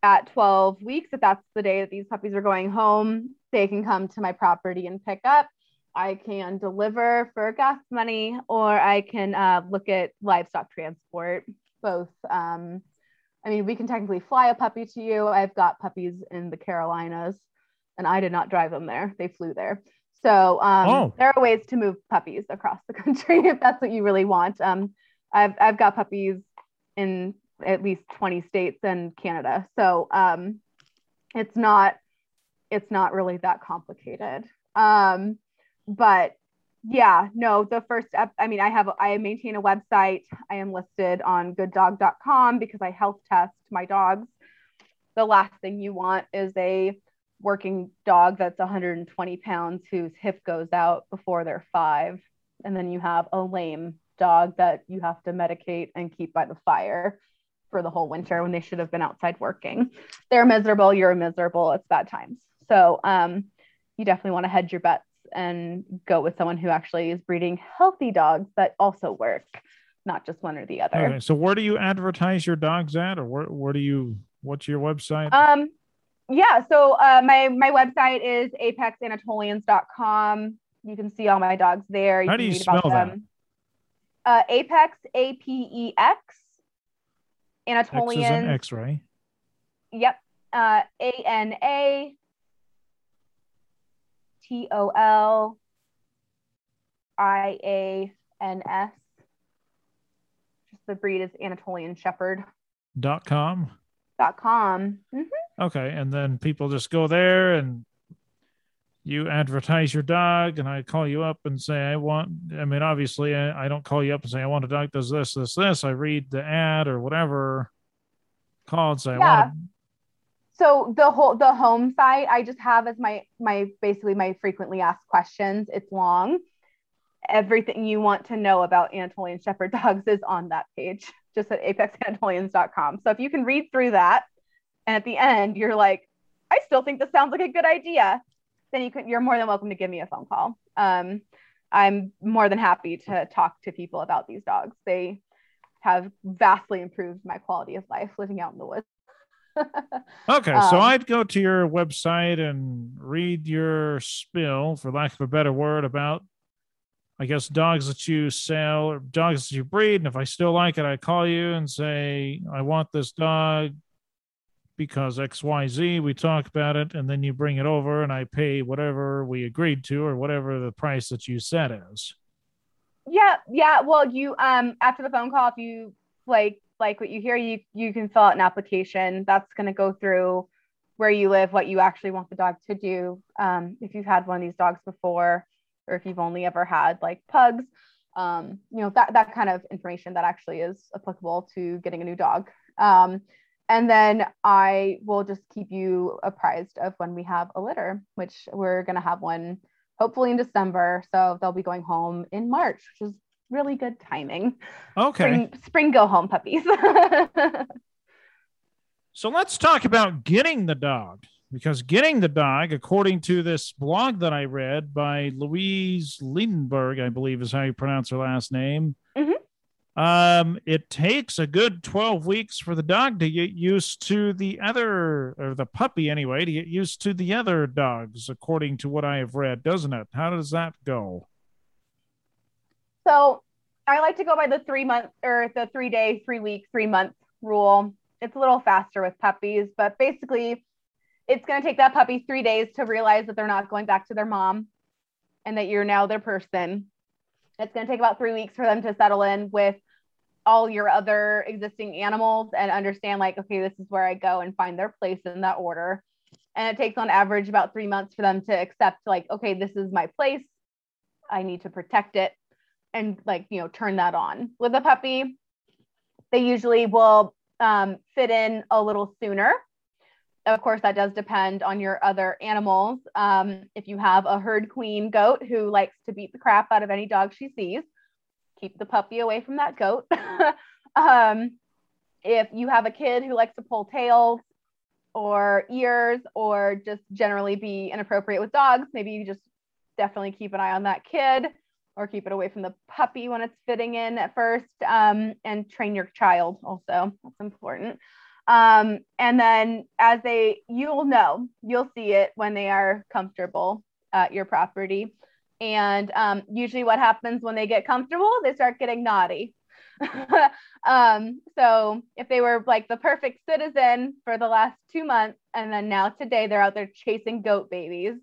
at 12 weeks, if that's the day that these puppies are going home, they can come to my property and pick up. I can deliver for gas money, or I can uh, look at livestock transport. Both. Um, I mean, we can technically fly a puppy to you. I've got puppies in the Carolinas, and I did not drive them there; they flew there. So um, oh. there are ways to move puppies across the country if that's what you really want. Um, I've I've got puppies in at least 20 states and Canada, so um, it's not it's not really that complicated. Um, but yeah, no, the first I mean, I have, I maintain a website. I am listed on gooddog.com because I health test my dogs. The last thing you want is a working dog that's 120 pounds whose hip goes out before they're five. And then you have a lame dog that you have to medicate and keep by the fire for the whole winter when they should have been outside working. They're miserable, you're miserable, it's bad times. So um, you definitely want to hedge your bets and go with someone who actually is breeding healthy dogs that also work, not just one or the other. Okay, so where do you advertise your dogs at, or where, where do you? What's your website? Um, yeah, so uh, my my website is apexanatolians.com. You can see all my dogs there. You How do you spell that? Uh, Apex, A P E X, Anatolians. X is an X, right? Yep. Uh, A N A T O L I A N S. Just the breed is Anatolian Shepherd. Dot com. Dot com. Mm-hmm. Okay, and then people just go there and you advertise your dog, and I call you up and say I want. I mean, obviously, I, I don't call you up and say I want a dog does this, this, this. I read the ad or whatever. Call and say yeah. I want. So the whole the home site i just have as my my basically my frequently asked questions. It's long. Everything you want to know about anatolian shepherd dogs is on that page just at apexanatolians.com so if you can read through that and at the end you're like i still think this sounds like a good idea then you can you're more than welcome to give me a phone call. Um, i'm more than happy to talk to people about these dogs. They have vastly improved my quality of life living out in the woods okay, um, so I'd go to your website and read your spill, for lack of a better word, about I guess dogs that you sell or dogs that you breed. And if I still like it, I call you and say, I want this dog because XYZ, we talk about it, and then you bring it over and I pay whatever we agreed to or whatever the price that you set is. Yeah, yeah. Well, you um after the phone call, if you like like what you hear, you you can fill out an application that's going to go through where you live, what you actually want the dog to do. Um, if you've had one of these dogs before, or if you've only ever had like pugs, um, you know that that kind of information that actually is applicable to getting a new dog. Um, and then I will just keep you apprised of when we have a litter, which we're going to have one hopefully in December. So they'll be going home in March, which is really good timing. Okay. Spring, spring go home puppies. so let's talk about getting the dog because getting the dog, according to this blog that I read by Louise Liebenberg, I believe is how you pronounce her last name. Mm-hmm. Um, it takes a good 12 weeks for the dog to get used to the other, or the puppy anyway, to get used to the other dogs, according to what I have read, doesn't it? How does that go? So I like to go by the three month or the three day, three week, three month rule. It's a little faster with puppies, but basically, it's going to take that puppy three days to realize that they're not going back to their mom and that you're now their person. It's going to take about three weeks for them to settle in with all your other existing animals and understand, like, okay, this is where I go and find their place in that order. And it takes on average about three months for them to accept, like, okay, this is my place. I need to protect it and like you know turn that on with a puppy they usually will um, fit in a little sooner. Of course that does depend on your other animals. Um, if you have a herd queen goat who likes to beat the crap out of any dog she sees keep the puppy away from that goat. Um, if you have a kid who likes to pull tails or ears or just generally be inappropriate with dogs maybe you just definitely keep an eye on that kid or keep it away from the puppy when it's fitting in at first um, and train your child also. That's important. Um, and then as they you'll know you'll see it when they are comfortable at your property. And um, usually what happens when they get comfortable they start getting naughty. Um, so if they were like the perfect citizen for the last two months and then now today they're out there chasing goat babies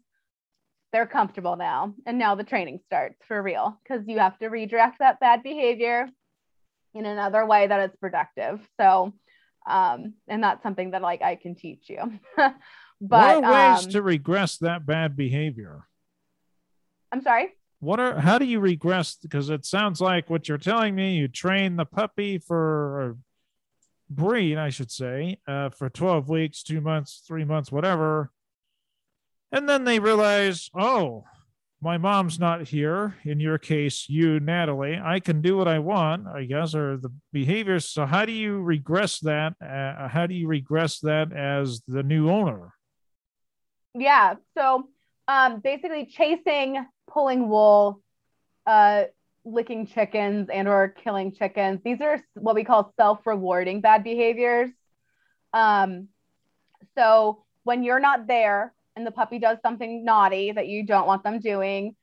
they're comfortable now. And now the training starts for real because you have to redirect that bad behavior in another way that is productive. So, um, and that's something that like I can teach you. but what ways um, to regress that bad behavior? I'm sorry. What are how do you regress? Because it sounds like what you're telling me, you train the puppy for breed, I should say, uh, for 12 weeks, two months, three months, whatever and then they realize, oh, my mom's not here. In your case, you, Natalie, I can do what I want, I guess, or the behaviors. So, how do you regress that? Uh, how do you regress that as the new owner? Yeah. So, um, basically, chasing, pulling wool, uh, licking chickens, and or killing chickens. These are what we call self-rewarding bad behaviors. Um, so when you're not there, and the puppy does something naughty that you don't want them doing,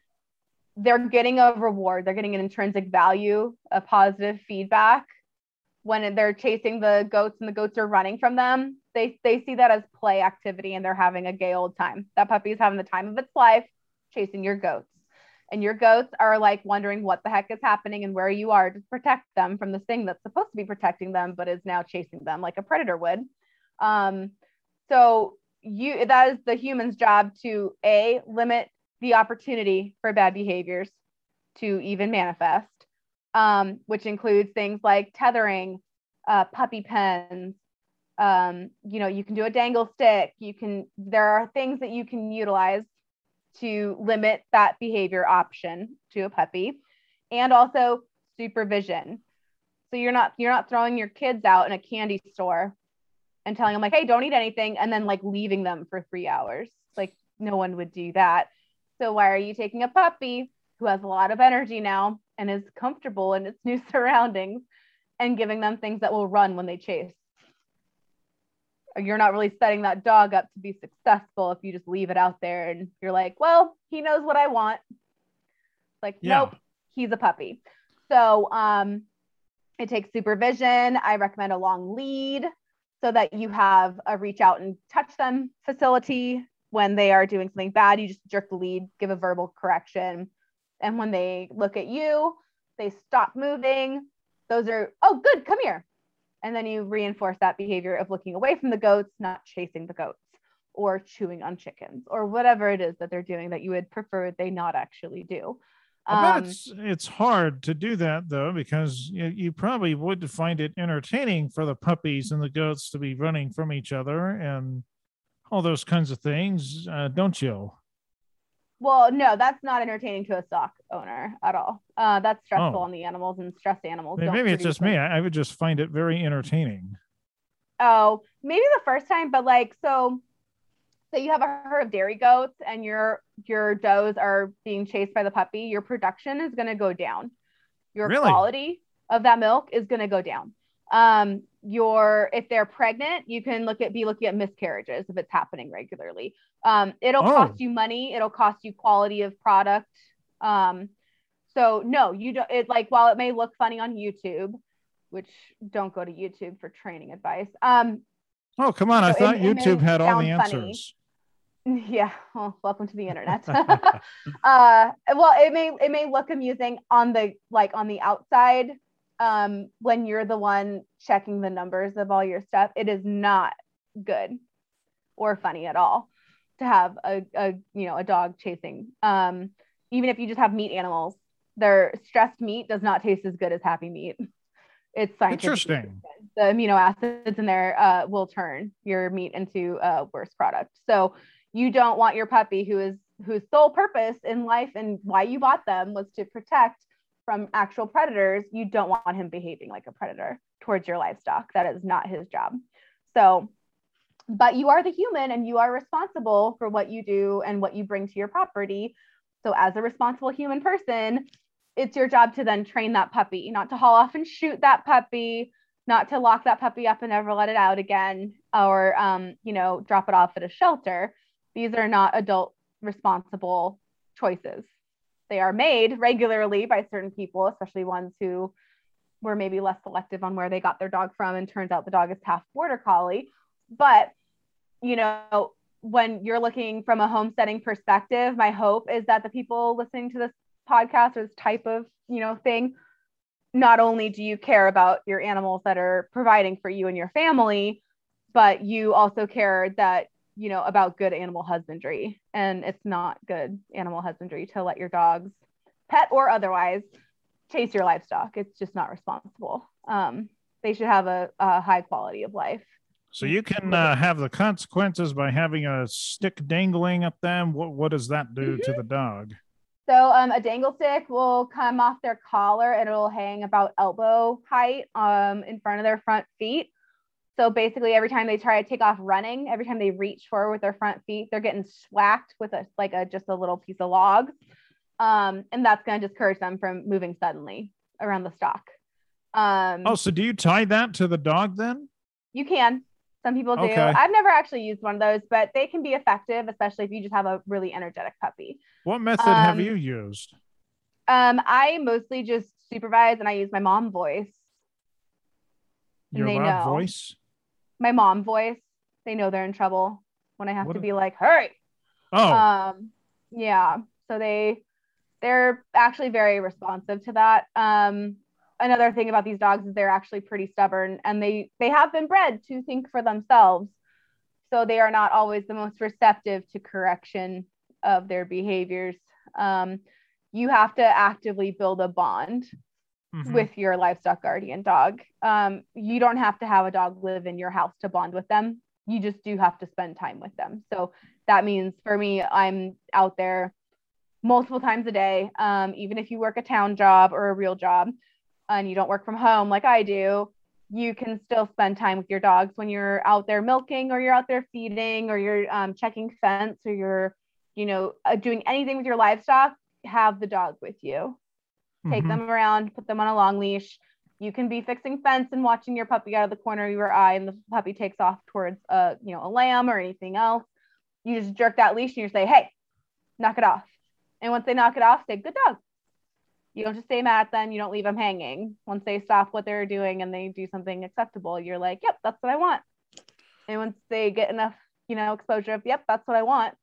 they're getting a reward. They're getting an intrinsic value, a positive feedback. When they're chasing the goats and the goats are running from them, they, they see that as play activity and they're having a gay old time. That puppy is having the time of its life chasing your goats. And your goats are like wondering what the heck is happening and where you are to protect them from this thing that's supposed to be protecting them, but is now chasing them like a predator would. Um, so you that is the human's job to a limit the opportunity for bad behaviors to even manifest um, which includes things like tethering uh, puppy pens um, you know you can do a dangle stick you can there are things that you can utilize to limit that behavior option to a puppy and also supervision. So you're not you're not throwing your kids out in a candy store and telling them like, hey, don't eat anything, and then like leaving them for three hours. Like no one would do that. So why are you taking a puppy who has a lot of energy now and is comfortable in its new surroundings and giving them things that will run when they chase? You're not really setting that dog up to be successful if you just leave it out there and you're like, well, he knows what I want. Like, yeah. nope, he's a puppy. So um, it takes supervision. I recommend a long lead so that you have a reach out and touch them facility when they are doing something bad. You just jerk the lead, give a verbal correction. And when they look at you, they stop moving. Those are, oh, good, come here. And then you reinforce that behavior of looking away from the goats, not chasing the goats or chewing on chickens or whatever it is that they're doing that you would prefer they not actually do. I bet um, it's it's hard to do that though because you, you probably would find it entertaining for the puppies and the goats to be running from each other and all those kinds of things, uh, don't you? Well, no, that's not entertaining to a stock owner at all. Uh, that's stressful oh. on the animals and stress animals. Maybe, maybe it's just them. me. I, I would just find it very entertaining. Oh, maybe the first time, but like so so you have a herd of dairy goats and your your does are being chased by the puppy, your production is going to go down. Your really? quality of that milk is going to go down. Um, your if they're pregnant, you can look at be looking at miscarriages if it's happening regularly. Um, it'll oh. cost you money. It'll cost you quality of product. Um, so no, you don't. It like while it may look funny on YouTube, which don't go to YouTube for training advice. Um, oh come on! So I thought it, YouTube it had all the answers. Funny. Yeah, well, welcome to the internet. uh, well, it may it may look amusing on the like on the outside um, when you're the one checking the numbers of all your stuff. It is not good or funny at all to have a, a you know a dog chasing. Um, even if you just have meat animals their stressed meat does not taste as good as happy meat. It's Interesting. The amino acids in there uh, will turn your meat into a worse product. So you don't want your puppy who is whose sole purpose in life and why you bought them was to protect from actual predators. You don't want him behaving like a predator towards your livestock. That is not his job. So, but you are the human and you are responsible for what you do and what you bring to your property. So, as a responsible human person, it's your job to then train that puppy, not to haul off and shoot that puppy, not to lock that puppy up and never let it out again, or um, you know, drop it off at a shelter. These are not adult responsible choices. They are made regularly by certain people, especially ones who were maybe less selective on where they got their dog from. And turns out the dog is half border collie. But, you know, when you're looking from a homesteading perspective, my hope is that the people listening to this podcast or this type of, you know, thing, not only do you care about your animals that are providing for you and your family, but you also care that you know about good animal husbandry. And it's not good animal husbandry to let your dogs pet or otherwise chase your livestock. It's just not responsible. Um, they should have a, a, high quality of life. So you can uh, have the consequences by having a stick dangling at them. What, what does that do mm-hmm. to the dog? So um, a dangle stick will come off their collar and it'll hang about elbow height um, in front of their front feet so basically, every time they try to take off running, every time they reach forward with their front feet, they're getting swacked with a like a just a little piece of log, um, and that's going to discourage them from moving suddenly around the stock. Um, oh, so do you tie that to the dog then? You can. Some people do. Okay. I've never actually used one of those, but they can be effective, especially if you just have a really energetic puppy. What method um, have you used? Um, I mostly just supervise and I use my mom voice. Your mom voice? My mom voice. They know they're in trouble when I have what to be like, hurry. Oh. Um, yeah. So they they're actually very responsive to that. Um, another thing about these dogs is they're actually pretty stubborn and they they have been bred to think for themselves. So they are not always the most receptive to correction of their behaviors. Um, you have to actively build a bond mm-hmm. with your livestock guardian dog. Um, you don't have to have a dog live in your house to bond with them. You just do have to spend time with them. So that means for me, I'm out there multiple times a day. Um, even if you work a town job or a real job and you don't work from home like I do, you can still spend time with your dogs when you're out there milking or you're out there feeding or you're um, checking fence or you're, you know, uh, doing anything with your livestock. Have the dog with you take mm-hmm. them around, put them on a long leash. You can be fixing fence and watching your puppy out of the corner of your eye, and the puppy takes off towards a you know a lamb or anything else. You just jerk that leash and you say, "Hey, knock it off." And once they knock it off, say, "Good dog." You don't just stay mad at them. You don't leave them hanging. Once they stop what they're doing and they do something acceptable, you're like, "Yep, that's what I want." And once they get enough, you know, exposure of, "Yep, that's what I want,"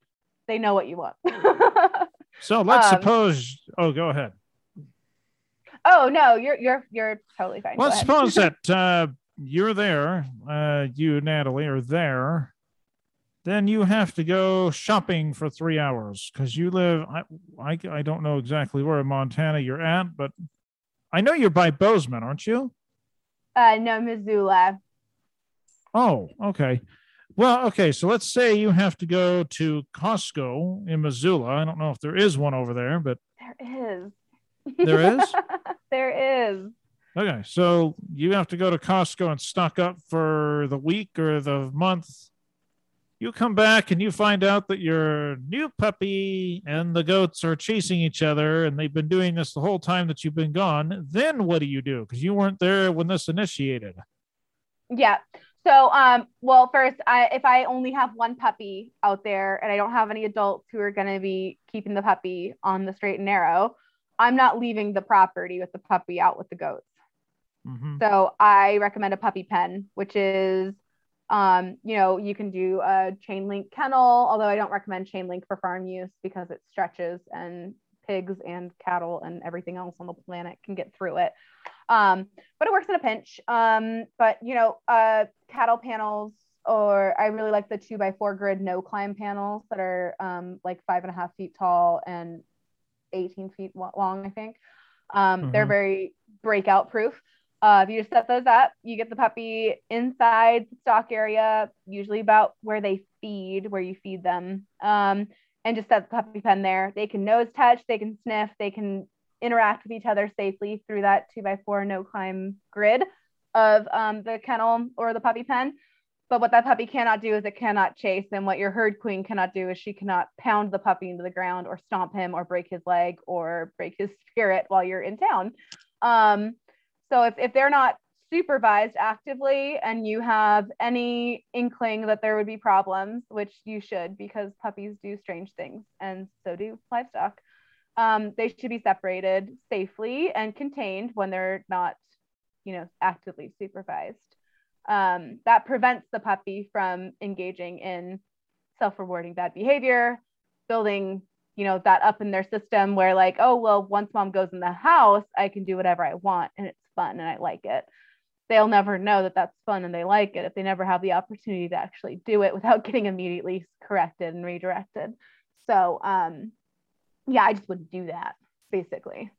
they know what you want. so let's um, suppose. Oh, go ahead. Oh no, you're you're you're totally fine. Let's suppose that uh, you're there, uh, you Natalie are there. Then you have to go shopping for three hours because you live. I, I I don't know exactly where in Montana you're at, but I know you're by Bozeman, aren't you? Uh, no, Missoula. Oh, okay. Well, okay. So let's say you have to go to Costco in Missoula. I don't know if there is one over there, but there is. There is? there is. Okay. So you have to go to Costco and stock up for the week or the month. You come back and you find out that your new puppy and the goats are chasing each other and they've been doing this the whole time that you've been gone. Then what do you do? Because you weren't there when this initiated. Yeah. So, um, well, first, I, if I only have one puppy out there and I don't have any adults who are going to be keeping the puppy on the straight and narrow, I'm not leaving the property with the puppy out with the goats. Mm-hmm. So I recommend a puppy pen, which is, um, you know, you can do a chain link kennel, although I don't recommend chain link for farm use because it stretches and pigs and cattle and everything else on the planet can get through it. Um, but it works in a pinch. Um, but you know, uh, cattle panels, or I really like the two by four grid no climb panels that are um, like five and a half feet tall and 18 feet long, I think. Um, They're Mhm. very breakout proof. Uh, if you just set those up, you get the puppy inside the stock area, usually about where they feed, where you feed them, um, and just set the puppy pen there. They can nose touch, they can sniff, they can interact with each other safely through that two by four no climb grid of um, the kennel or the puppy pen. But what that puppy cannot do is it cannot chase. And what your herd queen cannot do is she cannot pound the puppy into the ground or stomp him or break his leg or break his spirit while you're in town. Um, so if, if they're not supervised actively and you have any inkling that there would be problems, which you should because puppies do strange things and so do livestock, um, they should be separated safely and contained when they're not, you know, actively supervised. Um, that prevents the puppy from engaging in self-rewarding bad behavior, building, you know, that up in their system where like, oh well, once mom goes in the house, I can do whatever I want and it's fun and I like it. They'll never know that that's fun and they like it if they never have the opportunity to actually do it without getting immediately corrected and redirected. So, um, yeah, I just wouldn't do that basically.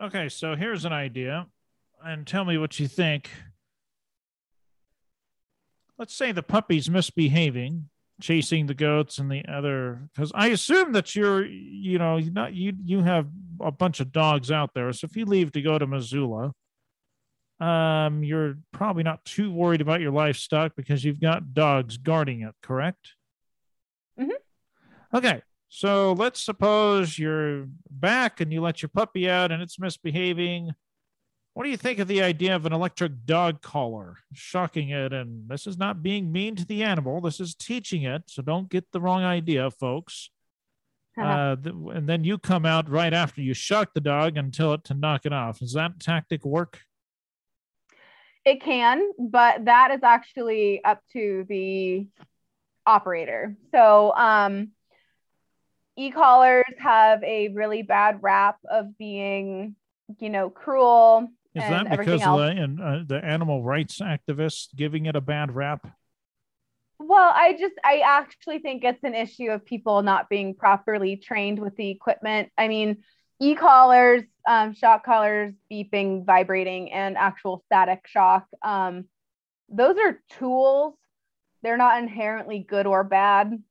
Okay, so here's an idea, and tell me what you think. Let's say the puppy's misbehaving, chasing the goats and the other. Because I assume that you're, you know, you not you you have a bunch of dogs out there. So if you leave to go to Missoula, um, you're probably not too worried about your livestock because you've got dogs guarding it. Correct? Mhm. Okay, so let's suppose you're back and you let your puppy out and it's misbehaving. What do you think of the idea of an electric dog collar? Shocking it. And this is not being mean to the animal, this is teaching it. So don't get the wrong idea, folks. Uh, th- and then you come out right after you shock the dog and tell it to knock it off. Does that tactic work? It can, but that is actually up to the operator. So, um, e-collars have a really bad rap of being, you know, cruel Is that because of the, and, uh, the animal rights activists giving it a bad rap? Well, I just, I actually think it's an issue of people not being properly trained with the equipment. I mean, e collars, um, shock collars, beeping, vibrating, and actual static shock. Um, those are tools. They're not inherently good or bad.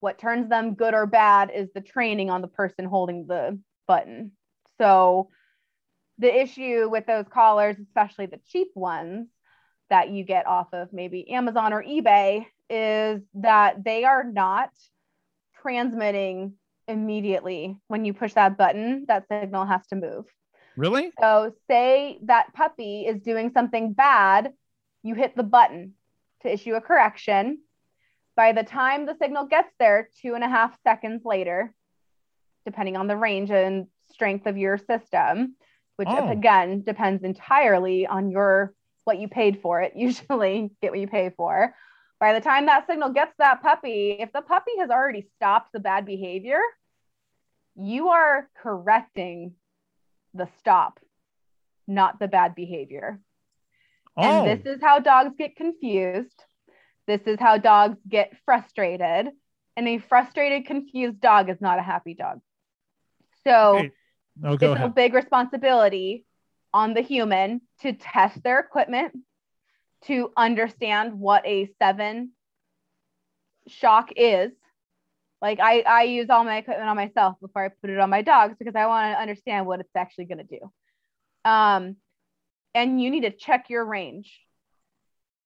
What turns them good or bad is the training on the person holding the button. So, the issue with those collars, especially the cheap ones, that you get off of maybe Amazon or eBay is that they are not transmitting immediately when you push that button, that signal has to move. Really? So, say that puppy is doing something bad, you hit the button to issue a correction. By the time the signal gets there, two and a half seconds later, depending on the range and strength of your system, which Oh. again depends entirely on your what you paid for it. Usually, get what you pay for. By the time that signal gets that puppy, if the puppy has already stopped the bad behavior, you are correcting the stop, not the bad behavior. Oh, And this is how dogs get confused. This is how dogs get frustrated. And a frustrated, confused dog is not a happy dog. So Okay. Oh, go it's a big responsibility on the human to test their equipment, to understand what a seven shock is. Like I, I use all my equipment on myself before I put it on my dogs because I want to understand what it's actually going to do. Um, and you need to check your range.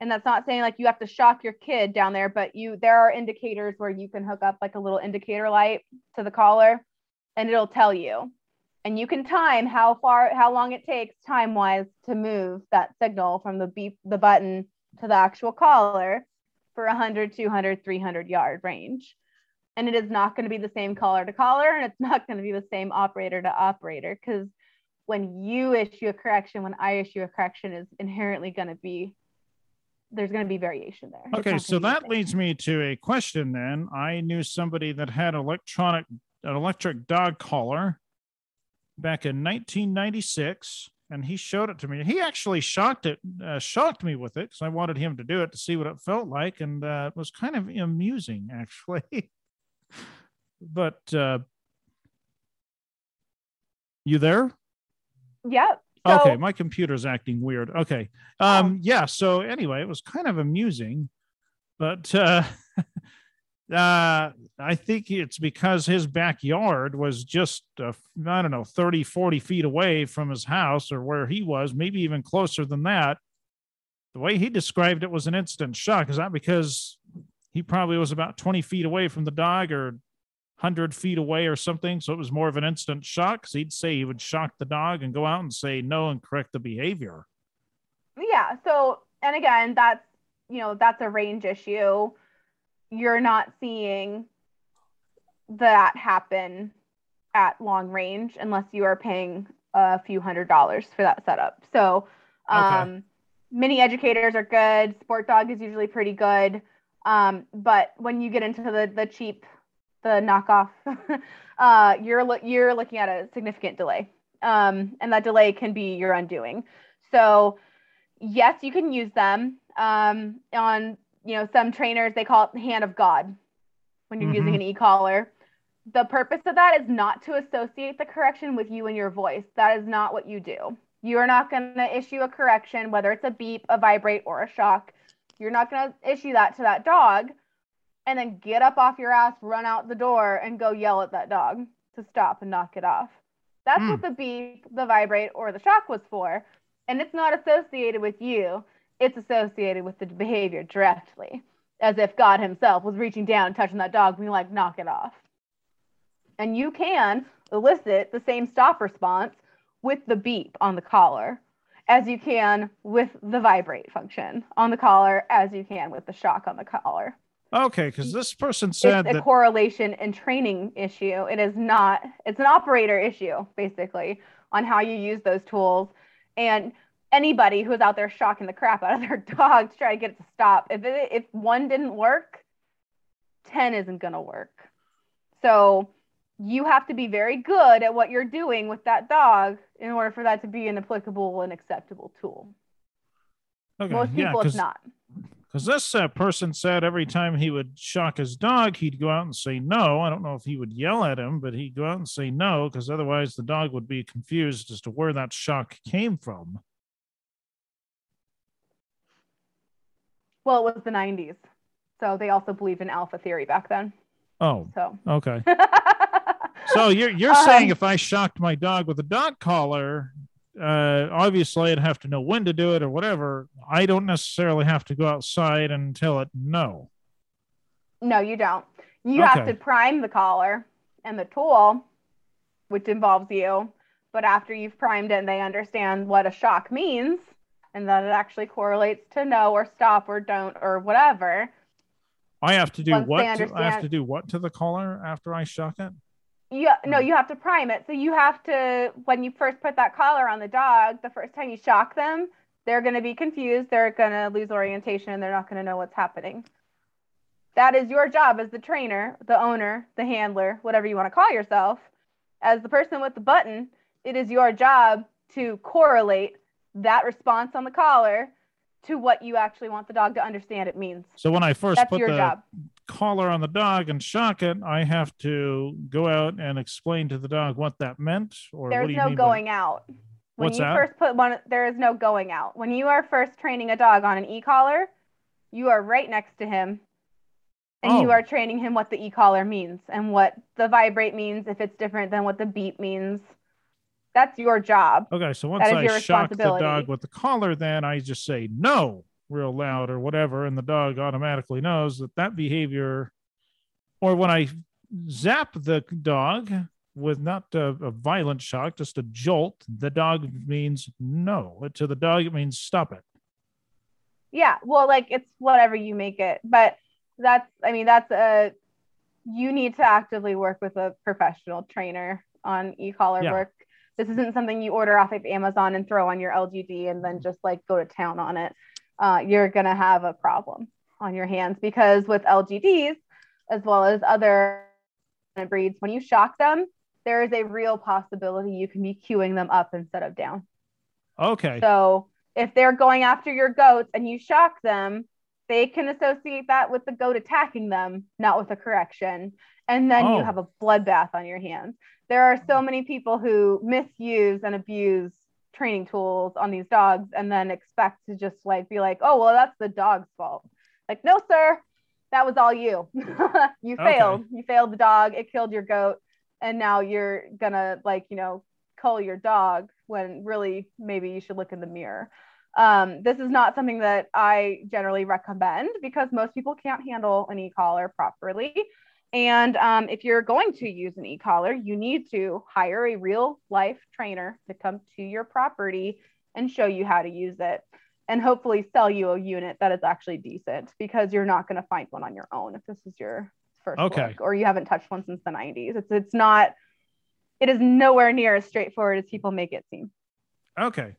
And that's not saying like you have to shock your kid down there, but you there are indicators where you can hook up like a little indicator light to the collar and it'll tell you. And you can time how far how long it takes time wise to move that signal from the beep the button to the actual collar for 100, 200, 300 yard range. And it is not going to be the same collar to collar and it's not going to be the same operator to operator because when you issue a correction, when I issue a correction, is inherently going to be there's going to be variation there. Okay, so gonna be the that leads me to a question then. I knew somebody that had electronic an electric dog collar back in 1996 and he showed it to me. He actually shocked it uh, shocked me with it cuz I wanted him to do it to see what it felt like and uh, it was kind of amusing actually. but uh you there? Yep. So, okay, my computer's acting weird. Okay. Um, yeah. So anyway, it was kind of amusing, but uh, I think it's because his backyard was just, uh, I don't know, 30, 40 feet away from his house or where he was, maybe even closer than that. The way he described it was an instant shock. Is that because he probably was about 20 feet away from the dog or 100 feet away or something. So it was more of an instant shock because he'd say he would shock the dog and go out and say no and correct the behavior. Yeah. So, and again, that's, you know, that's a range issue. You're not seeing that happen at long range unless you are paying a few hundred dollars for that setup. So, um, okay. mini educators are good. Sport dog is usually pretty good. Um, but when you get into the, the cheap the knockoff, uh, you're lo- you're looking at a significant delay, um, and that delay can be your undoing. So, yes, you can use them um, on you know some trainers they call it the hand of God when you're mm-hmm. using an e-collar. The purpose of that is not to associate the correction with you and your voice. That is not what you do. You are not going to issue a correction, whether it's a beep, a vibrate, or a shock. You're not going to issue that to that dog and then get up off your ass, run out the door, and go yell at that dog to stop and knock it off. That's mm. what the beep, the vibrate, or the shock was for. And it's not associated with you, it's associated with the behavior directly, as if God Himself was reaching down and touching that dog, being like, knock it off. And you can elicit the same stop response with the beep on the collar as you can with the vibrate function on the collar, as you can with the shock on the collar. Okay, because this person said it's a that... correlation and training issue. It is not. It's an operator issue, basically, on how you use those tools. And anybody who's out there shocking the crap out of their dog to try to get it to stop, if it, if one didn't work, ten isn't gonna work. So you have to be very good at what you're doing with that dog in order for that to be an applicable and acceptable tool. Okay, Most people, yeah, it's not because this uh, person said every time he would shock his dog, he'd go out and say no. I don't know if he would yell at him, but he'd go out and say no because otherwise the dog would be confused as to where that shock came from. Well, it was the 90s. So they also believed in alpha theory back then. Oh. So okay. so you're you're um, saying if I shocked my dog with a dog collar, uh, obviously I'd have to know when to do it or whatever. I don't necessarily have to go outside and tell it no. No, you don't. You okay. have to prime the collar and the tool, which involves you. But after you've primed it and they understand what a shock means and that it actually correlates to no or stop or don't or whatever. I have to do what? To, I have to do what to the collar after I shock it? you no you have to prime it so you have to when you first put that collar on the dog the first time you shock them they're going to be confused they're going to lose orientation and they're not going to know what's happening that is your job as the trainer the owner the handler whatever you want to call yourself as the person with the button it is your job to correlate that response on the collar to what you actually want the dog to understand it means. So when I first That's put the job. collar on the dog and shock it, I have to go out and explain to the dog what that meant. Or there's no going by... out. When What's you that? first put one, there is no going out. When you are first training a dog on an e-collar, you are right next to him, and oh. you are training him what the e-collar means and what the vibrate means if it's different than what the beep means that's your job. Okay, so once I shock the dog with the collar, then I just say no real loud or whatever, and the dog automatically knows that that behavior. Or when I zap the dog with not a, a violent shock, just a jolt, the dog means no. To the dog, it means stop it. Yeah, well, like it's whatever you make it, but that's I mean that's a you need to actively work with a professional trainer on e-collar yeah. work this isn't something you order off of Amazon and throw on your LGD and then just like go to town on it. Uh, you're going to have a problem on your hands because with LGDs, as well as other breeds, when you shock them, there is a real possibility you can be queuing them up instead of down. Okay. So if they're going after your goats and you shock them, they can associate that with the goat attacking them, not with a correction. And then oh. you have a bloodbath on your hands there are so many people who misuse and abuse training tools on these dogs and then expect to just like be like, oh, well, that's the dog's fault. Like, no, sir, that was all you. you failed. Okay. You failed the dog. It killed your goat. And now you're gonna like, you know, cull your dog when really maybe you should look in the mirror. Um, this is not something that I generally recommend because most people can't handle an e-collar properly. And um, if you're going to use an e-collar, you need to hire a real life trainer to come to your property and show you how to use it and hopefully sell you a unit that is actually decent because you're not going to find one on your own if this is your first okay. look or you haven't touched one since the 90s. It's it's not it is nowhere near as straightforward as people make it seem. Okay.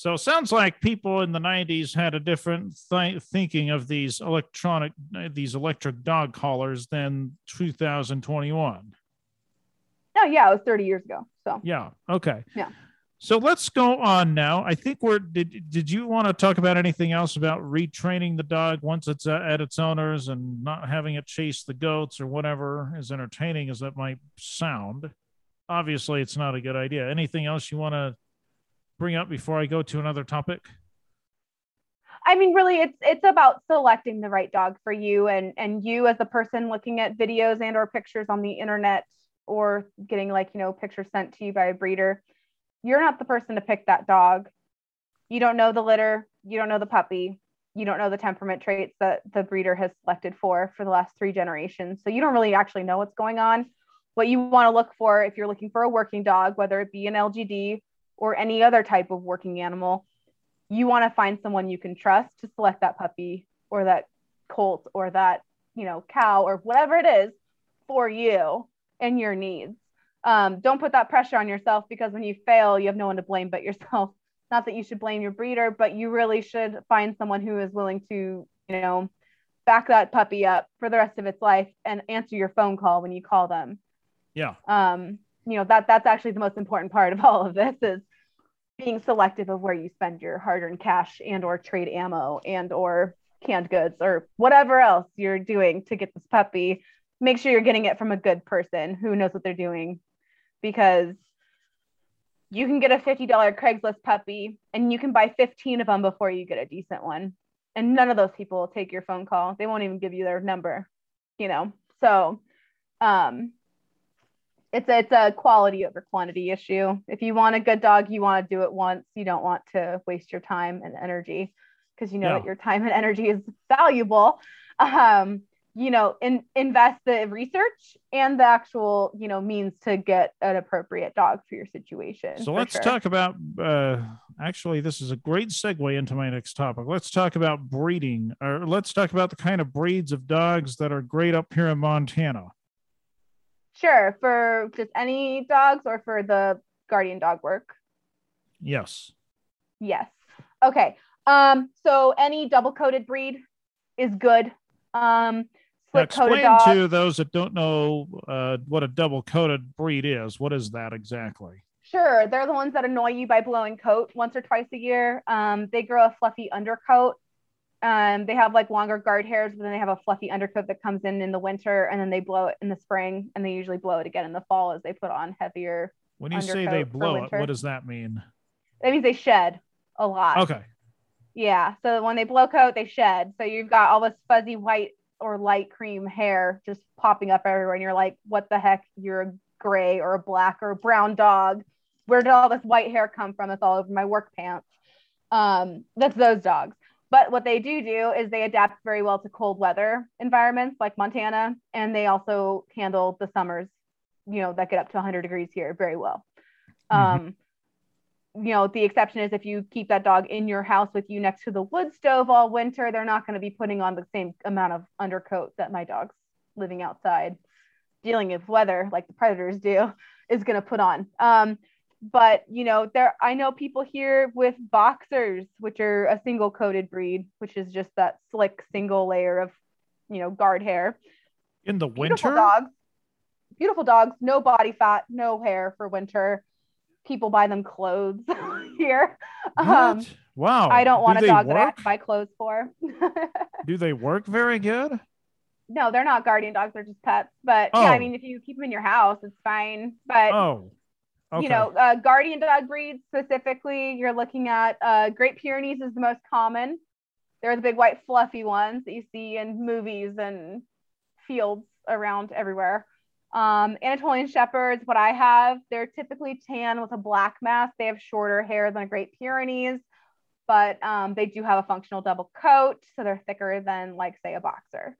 So it sounds like people in the 90s had a different th- thinking of these electronic, these electric dog collars than 2021. Oh, yeah, it was 30 years ago. So, yeah. Okay. Yeah. So let's go on now. I think we're, did, did you want to talk about anything else about retraining the dog once it's uh, at its owners and not having it chase the goats or whatever, as entertaining as that might sound? Obviously, it's not a good idea. Anything else you want to bring up before I go to another topic? I mean, really, it's it's about selecting the right dog for you, and and you as a person looking at videos and or pictures on the internet, or getting like you know pictures sent to you by a breeder. You're not the person to pick that dog. You don't know the litter. You don't know the puppy. You don't know the temperament traits that the breeder has selected for for the last three generations. So you don't really actually know what's going on. What you want to look for if you're looking for a working dog, whether it be an LGD or any other type of working animal, you want to find someone you can trust to select that puppy or that colt or that, you know, cow or whatever it is for you and your needs. Um, don't put that pressure on yourself because when you fail, you have no one to blame but yourself. Not that you should blame your breeder, but you really should find someone who is willing to, you know, back that puppy up for the rest of its life and answer your phone call when you call them. Yeah. Um, you know, that that's actually the most important part of all of this is being selective of where you spend your hard-earned cash and or trade ammo and or canned goods or whatever else you're doing to get this puppy make sure you're getting it from a good person who knows what they're doing. Because you can get a $50 Craigslist puppy and you can buy 15 of them before you get a decent one. And none of those people will take your phone call. They won't even give you their number you know? So um it's a, it's a quality over quantity issue. If you want a good dog, you want to do it once. You don't want to waste your time and energy because you know yeah. that your time and energy is valuable. Um, you know, in, invest the research and the actual, you know, means to get an appropriate dog for your situation. So let's sure. talk about. Uh, actually, this is a great segue into my next topic. Let's talk about breeding, or let's talk about the kind of breeds of dogs that are great up here in Montana. Sure, for just any dogs or for the guardian dog work? Yes. Yes. Okay. Um, so any double coated breed is good. Um, explain dog, to those that don't know uh, what a double coated breed is. What is that exactly? Sure. They're the ones that annoy you by blowing coat once or twice a year. Um, they grow a fluffy undercoat um, they have like longer guard hairs, but then they have a fluffy undercoat that comes in in the winter, and then they blow it in the spring, and they usually blow it again in the fall as they put on heavier. When you say they blow it, what does that mean? That means they shed a lot. Okay. Yeah. So when they blow coat, they shed. So you've got all this fuzzy white or light cream hair just popping up everywhere, and you're like, "What the heck? You're a gray or a black or a brown dog. Where did all this white hair come from? It's all over my work pants." Um, that's those dogs. But what they do do is they adapt very well to cold weather environments like Montana, and they also handle the summers, you know, that get up to 100 degrees here very well. Mm-hmm. Um, you know, the exception is if you keep that dog in your house with you next to the wood stove all winter, they're not going to be putting on the same amount of undercoat that my dog's living outside, dealing with weather like the predators do, is going to put on. Um, but you know there i know people here with boxers which are a single coated breed which is just that slick single layer of you know guard hair. In the winter? beautiful dogs. Beautiful dogs. No body fat no hair for winter. People buy them clothes here. Um wow. I don't want do a dog work? that i have to buy clothes for. Do they work very good? No they're not guardian dogs. They're just pets. But oh. yeah i oh. mean if you keep them in your house it's fine. But oh Okay. you know, uh, guardian dog breeds specifically, you're looking at uh, Great Pyrenees is the most common. They're the big white fluffy ones that you see in movies and fields around everywhere. Um, Anatolian Shepherds, what I have, they're typically tan with a black mask. They have shorter hair than a Great Pyrenees, but um, they do have a functional double coat, so they're thicker than, like, say, a boxer.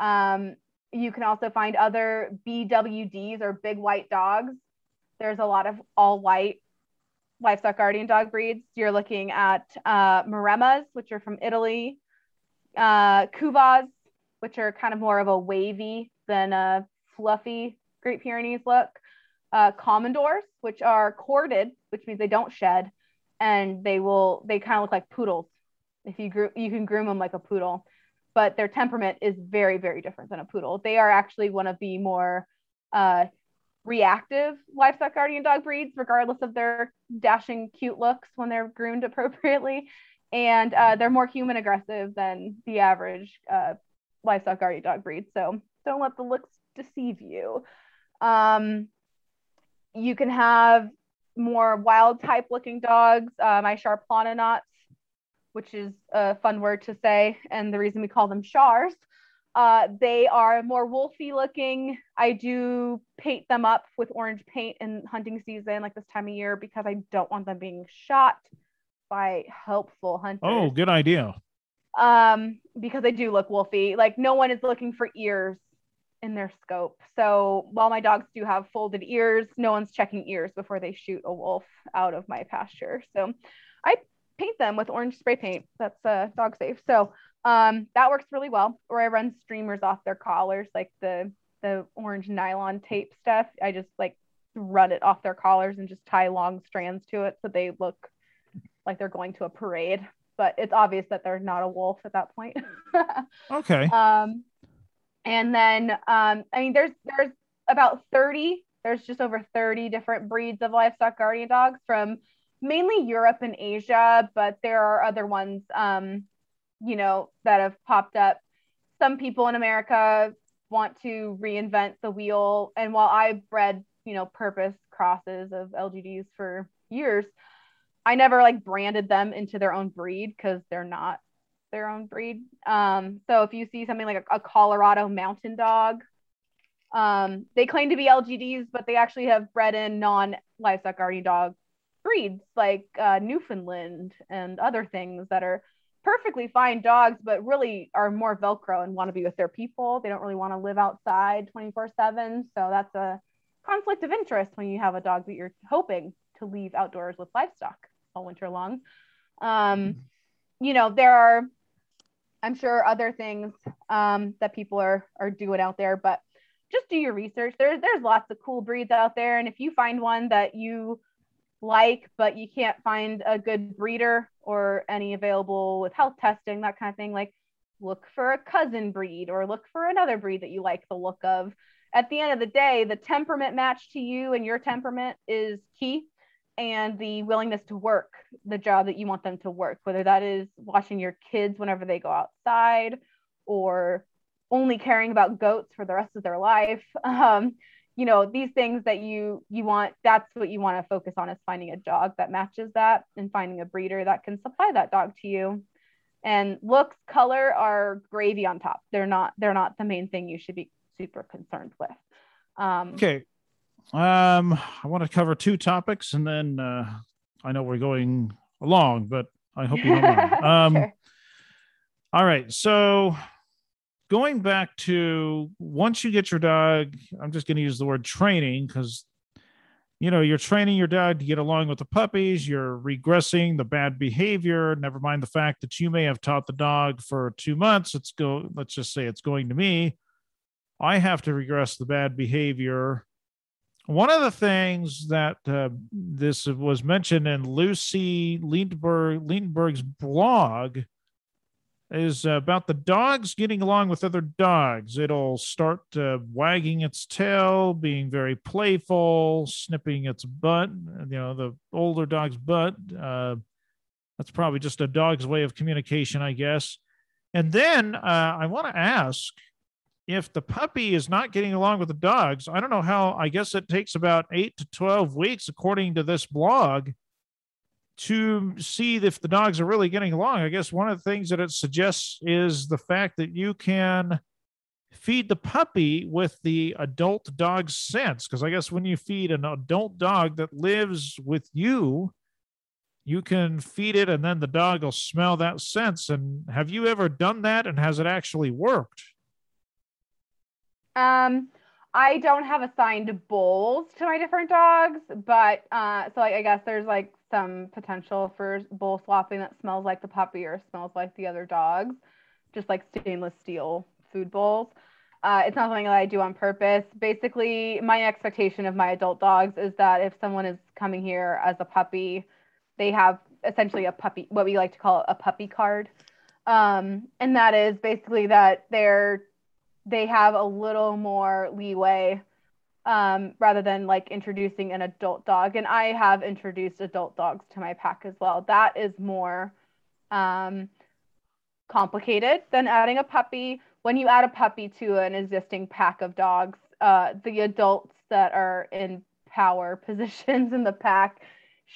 Um, you can also find other BWDs or big white dogs. There's a lot of all white livestock guardian dog breeds. You're looking at uh, Maremmas, which are from Italy, uh, which are kind of more of a wavy than a fluffy Great Pyrenees look, uh, Komondors, which are corded, which means they don't shed, and they will they kind of look like poodles. If you grew, you can groom them like a poodle, but their temperament is very very different than a poodle. They are actually one of the more uh, reactive livestock guardian dog breeds, regardless of their dashing cute looks when they're groomed appropriately, and uh, they're more human aggressive than the average uh, livestock guardian dog breed. So don't let the looks deceive you. Um, you can have more wild type looking dogs. Uh, my Sharplaninacs, which is a fun word to say, and the reason we call them Shars. Uh, they are more wolfy looking. I do paint them up with orange paint in hunting season, like this time of year, because I don't want them being shot by helpful hunters. Oh, good idea. Um, because they do look wolfy. Like no one is looking for ears in their scope. So while my dogs do have folded ears, no one's checking ears before they shoot a wolf out of my pasture. So I paint them with orange spray paint. That's uh, dog safe. So um, that works really well. Or I run streamers off their collars, like the the orange nylon tape stuff. I just like run it off their collars and just tie long strands to it so they look like they're going to a parade. But it's obvious that they're not a wolf at that point. Okay. Um, and then um, I mean, there's there's about 30. There's just over 30 different breeds of livestock guardian dogs from mainly Europe and Asia, but there are other ones, um, you know, that have popped up. Some people in America want to reinvent the wheel, and while I've bred, you know, purpose crosses of LGDs for years, I never like branded them into their own breed because they're not their own breed. Um, so if you see something like a, a Colorado mountain dog, um, they claim to be LGDs, but they actually have bred in non livestock guardian dog breeds like uh, Newfoundland and other things that are perfectly fine dogs, but really are more Velcro and want to be with their people. They don't really want to live outside 24 7. So that's a conflict of interest when you have a dog that you're hoping to leave outdoors with livestock all winter long. Um, you know, there are, I'm sure, other things um, that people are are doing out there, but just do your research. There's there's lots of cool breeds out there, and if you find one that you like, but you can't find a good breeder or any available with health testing, that kind of thing, like look for a cousin breed or look for another breed that you like the look of. At the end of the day, the temperament match to you and your temperament is key and the willingness to work the job that you want them to work, whether that is watching your kids whenever they go outside or only caring about goats for the rest of their life. Um, you know, these things that you you want, that's what you want to focus on is finding a dog that matches that and finding a breeder that can supply that dog to you. And looks, color are gravy on top. They're not they're not the main thing you should be super concerned with. Um, Okay. Um, I want to cover two topics, and then uh, I know we're going along, but I hope you don't mind. Um, sure. All right. So going back to once you get your dog, I'm just going to use the word training because you know you're training your dog to get along with the puppies. You're regressing the bad behavior. Never mind the fact that you may have taught the dog for two months. It's go. Let's just say it's going to me. I have to regress the bad behavior. One of the things that uh, this was mentioned in Lucy Liebenberg, Liebenberg's blog is about the dogs getting along with other dogs. It'll start uh, wagging its tail, being very playful, snipping its butt, you know, the older dog's butt. Uh, that's probably just a dog's way of communication, I guess. And then uh, I want to ask if the puppy is not getting along with the dogs, I don't know how, I guess it takes about eight to 12 weeks, according to this blog, to see if the dogs are really getting along. I guess one of the things that it suggests is the fact that you can feed the puppy with the adult dog's scents. Because I guess when you feed an adult dog that lives with you, you can feed it and then the dog will smell that sense. And have you ever done that and has it actually worked? Um, I don't have assigned bowls to my different dogs, but uh, so like, I guess there's like some potential for bowl swapping that smells like the puppy or smells like the other dogs, just like stainless steel food bowls. Uh, it's not something that I do on purpose. Basically, my expectation of my adult dogs is that if someone is coming here as a puppy, they have essentially a puppy, what we like to call a puppy card. Um, and that is basically that they're they have a little more leeway um, rather than like introducing an adult dog. And I have introduced adult dogs to my pack as well. That is more um, complicated than adding a puppy. When you add a puppy to an existing pack of dogs, uh, the adults that are in power positions in the pack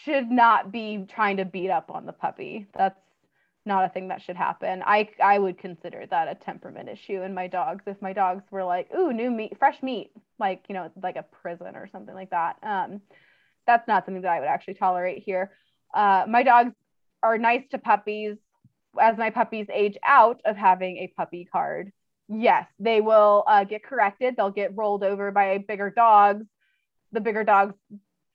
should not be trying to beat up on the puppy. That's not a thing that should happen. I I would consider that a temperament issue in my dogs. If my dogs were like, "Ooh, new meat, fresh meat," like you know, like a prison or something like that. Um, that's not something that I would actually tolerate here. Uh, my dogs are nice to puppies. As my puppies age out of having a puppy card, yes, they will uh, get corrected. They'll get rolled over by bigger dogs. The bigger dogs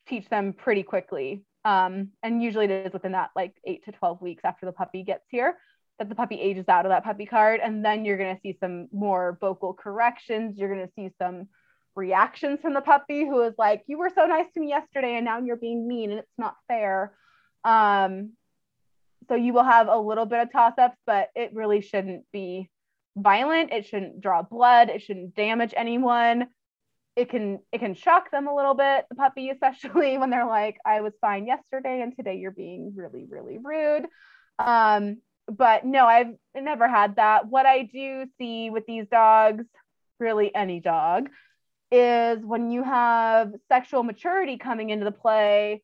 teach them pretty quickly um, and usually it is within that like eight to 12 weeks after the puppy gets here that the puppy ages out of that puppy card. And then you're going to see some more vocal corrections. You're going to see some reactions from the puppy who is like, You were so nice to me yesterday, and now you're being mean, and it's not fair. Um, so you will have a little bit of toss ups, but it really shouldn't be violent. It shouldn't draw blood. It shouldn't damage anyone it can it can shock them a little bit the puppy especially when they're like i was fine yesterday and today you're being really really rude. Um but no i've never had that. What i do see with these dogs really any dog is when you have sexual maturity coming into the play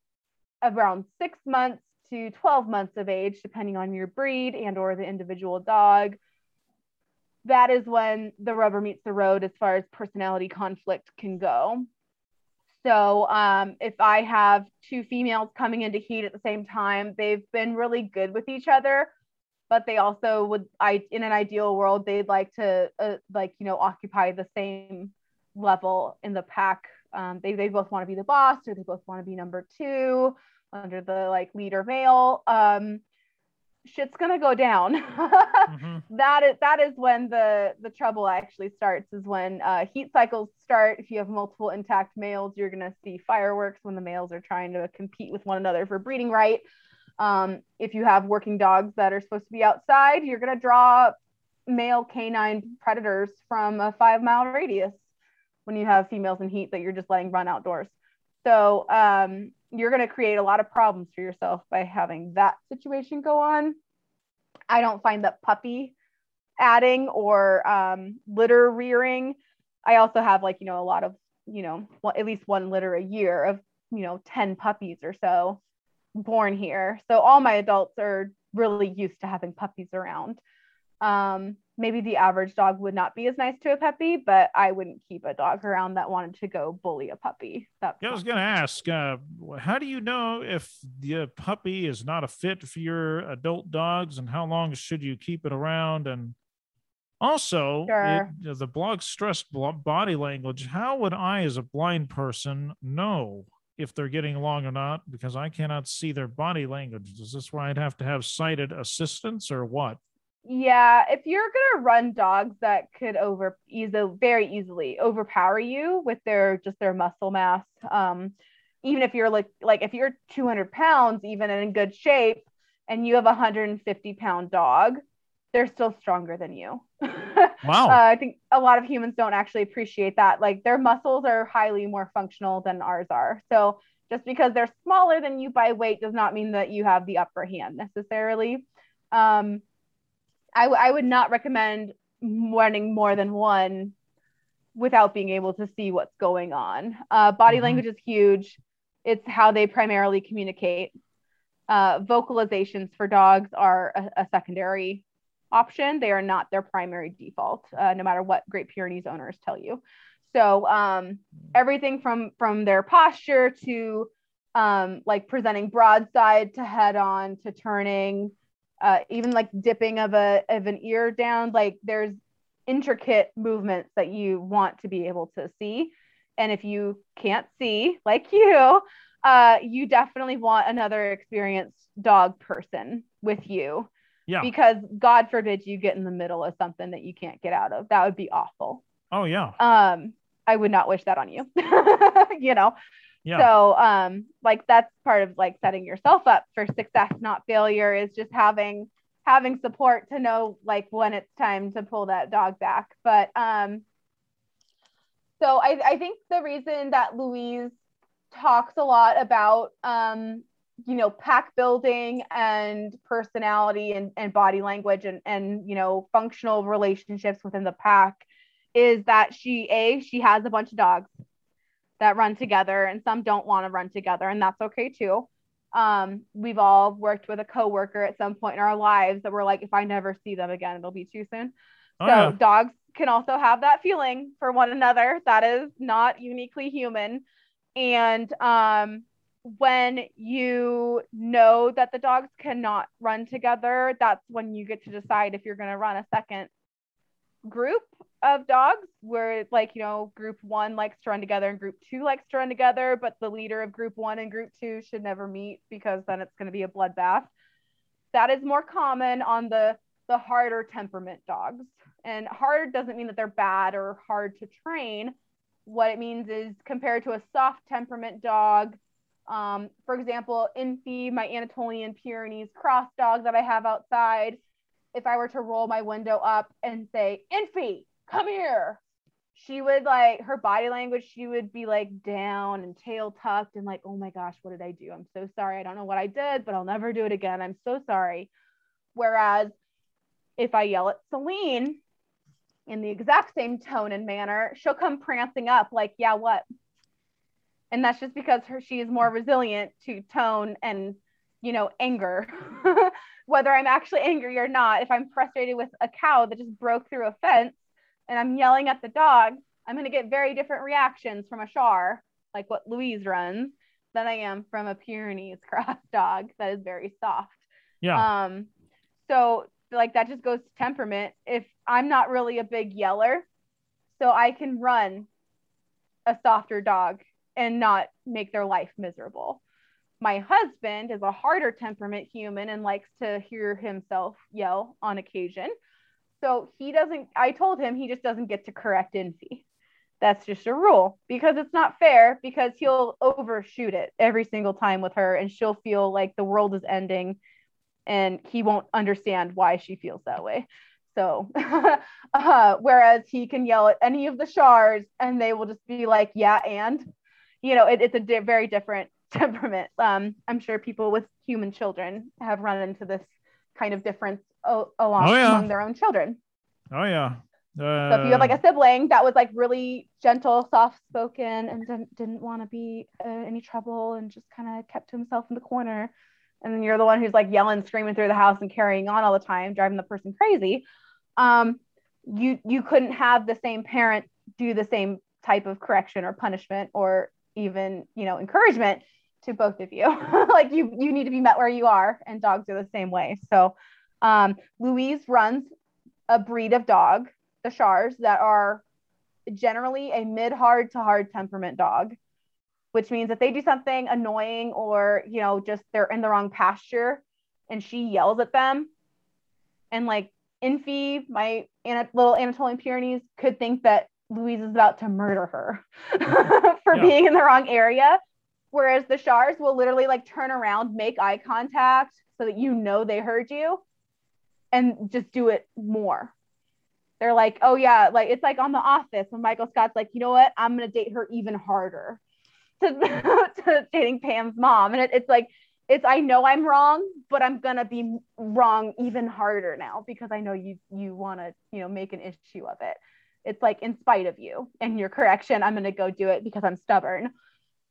around six months to 12 months of age depending on your breed and or the individual dog that is when the rubber meets the road as far as personality conflict can go. So um, if I have two females coming into heat at the same time, they've been really good with each other, but they also would, I in an ideal world, they'd like to uh, like you know occupy the same level in the pack. Um, they they both want to be the boss, or they both want to be number two under the like leader male. Um, shit's gonna go down. mm-hmm. That is that is when the the trouble actually starts. Is when uh, heat cycles start. If you have multiple intact males, you're gonna see fireworks when the males are trying to compete with one another for breeding right. Um, if you have working dogs that are supposed to be outside, you're gonna draw male canine predators from a five mile radius. When you have females in heat that you're just letting run outdoors. So um, you're going to create a lot of problems for yourself by having that situation go on. I don't find that puppy adding or um, litter rearing. I also have like, you know, a lot of, you know, well, at least one litter a year of, you know, 10 puppies or so born here. So all my adults are really used to having puppies around. Um, maybe the average dog would not be as nice to a puppy, but I wouldn't keep a dog around that wanted to go bully a puppy. That's yeah, I was going to ask, uh, how do you know if the puppy is not a fit for your adult dogs, and how long should you keep it around? And also, sure. it, the blog stressed body language. How would I, as a blind person, know? If they're getting along or not, because I cannot see their body language. Is this why I'd have to have sighted assistance or what? Yeah, if you're gonna run dogs that could over easily very easily overpower you with their just their muscle mass, um, even if you're like like if you're 200 pounds, even in good shape, and you have a 150 pound dog, they're still stronger than you. Wow. uh, I think a lot of humans don't actually appreciate that. Like their muscles are highly more functional than ours are. So just because they're smaller than you by weight does not mean that you have the upper hand necessarily. Um, I, I would not recommend running more than one without being able to see what's going on. Uh, body mm-hmm. language is huge. It's how they primarily communicate. Uh, vocalizations for dogs are a, a, secondary option. They are not their primary default, uh, no matter what Great Pyrenees owners tell you. So um, everything from from their posture to um, like presenting broadside to head on to turning, uh, even like dipping of a of an ear down. Like there's intricate movements that you want to be able to see. And if you can't see, like you, uh, you definitely want another experienced dog person with you. Yeah. Because God forbid you get in the middle of something that you can't get out of. That would be awful. Oh yeah. Um, I would not wish that on you. you know. Yeah. So um like that's part of like setting yourself up for success, not failure, is just having having support to know like when it's time to pull that dog back. But um, so I, I think the reason that Louise talks a lot about um, you know pack building and personality and, and body language and, and you know functional relationships within the pack is that she a she has a bunch of dogs that run together and some don't want to run together and that's okay too um, we've all worked with a coworker at some point in our lives that we're like, if I never see them again, it'll be too soon. Oh, so yeah. dogs can also have that feeling for one another. That is not uniquely human. And um, when you know that the dogs cannot run together, that's when you get to decide if you're going to run a second group of dogs where like you know group one likes to run together and group two likes to run together but the leader of group one and group two should never meet because then it's going to be a bloodbath. That is more common on the the harder temperament dogs. And hard doesn't mean that they're bad or hard to train. What it means is compared to a soft temperament dog um, for example Infy my anatolian pyrenees cross dog that i have outside if I were to roll my window up and say, Infy, come here, she would like her body language, she would be like down and tail tucked and like, oh my gosh, what did I do? I'm so sorry. I don't know what I did, but I'll never do it again. I'm so sorry. Whereas if I yell at Celine in the exact same tone and manner, she'll come prancing up like, yeah, what? And that's just because her she is more resilient to tone and you know anger whether I'm actually angry or not, if I'm frustrated with a cow that just broke through a fence and I'm yelling at the dog, I'm going to get very different reactions from a Shar, like what Louise runs, than I am from a Pyrenees cross dog that is very soft. Yeah. Um, so like that just goes to temperament. If I'm not really a big yeller, so I can run a softer dog and not make their life miserable my husband is a harder temperament human and likes to hear himself yell on occasion. So he doesn't, I told him he just doesn't get to correct Infy. That's just a rule because it's not fair because he'll overshoot it every single time with her and she'll feel like the world is ending and he won't understand why she feels that way. So, uh, whereas he can yell at any of the Shars and they will just be like, yeah, and, you know, it, it's a di- very different temperament. Um, I'm sure people with human children have run into this kind of difference o- along oh, yeah. among their own children. Oh yeah. Uh... So if you have like a sibling that was like really gentle, soft spoken, and didn't, didn't want to be uh, any trouble and just kind of kept to himself in the corner, and then you're the one who's like yelling, screaming through the house and carrying on all the time, driving the person crazy. Um, you you couldn't have the same parent do the same type of correction or punishment or even you know encouragement to both of you. like you you need to be met where you are, and dogs are the same way. So um, Louise runs a breed of dog, the Shars, that are generally a mid hard to hard temperament dog, which means that they do something annoying or you know just they're in the wrong pasture, and she yells at them, and like Infy, my little Anatolian Pyrenees, could think that Louise is about to murder her for yeah. being in the wrong area Whereas the Shars will literally like turn around, make eye contact so that you know they heard you and just do it more. They're like, oh yeah, like it's like on The Office when Michael Scott's like, you know what, I'm gonna date her even harder to, to dating Pam's mom. And it, it's like, it's I know I'm wrong, but I'm gonna be wrong even harder now because I know you you want to you know make an issue of it. It's like in spite of you and your correction, I'm to go do it because I'm stubborn.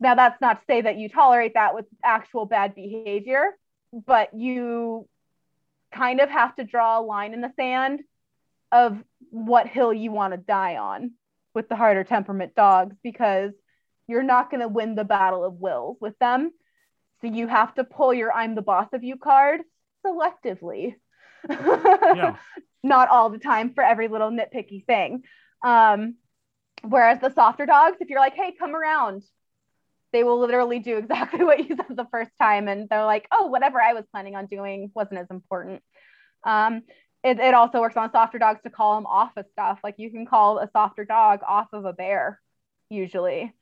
Now, that's not to say that you tolerate that with actual bad behavior, but you kind of have to draw a line in the sand of what hill you want to die on with the harder temperament dogs because you're not going to win the battle of wills with them. So you have to pull your I'm the boss of you card selectively. yeah. Not all the time for every little nitpicky thing. Um, whereas the softer dogs, if you're like, hey, come around, they will literally do exactly what you said the first time. And they're like, oh, whatever I was planning on doing wasn't as important. Um, it, it also works on softer dogs to call them off of stuff. Like you can call a softer dog off of a bear, usually.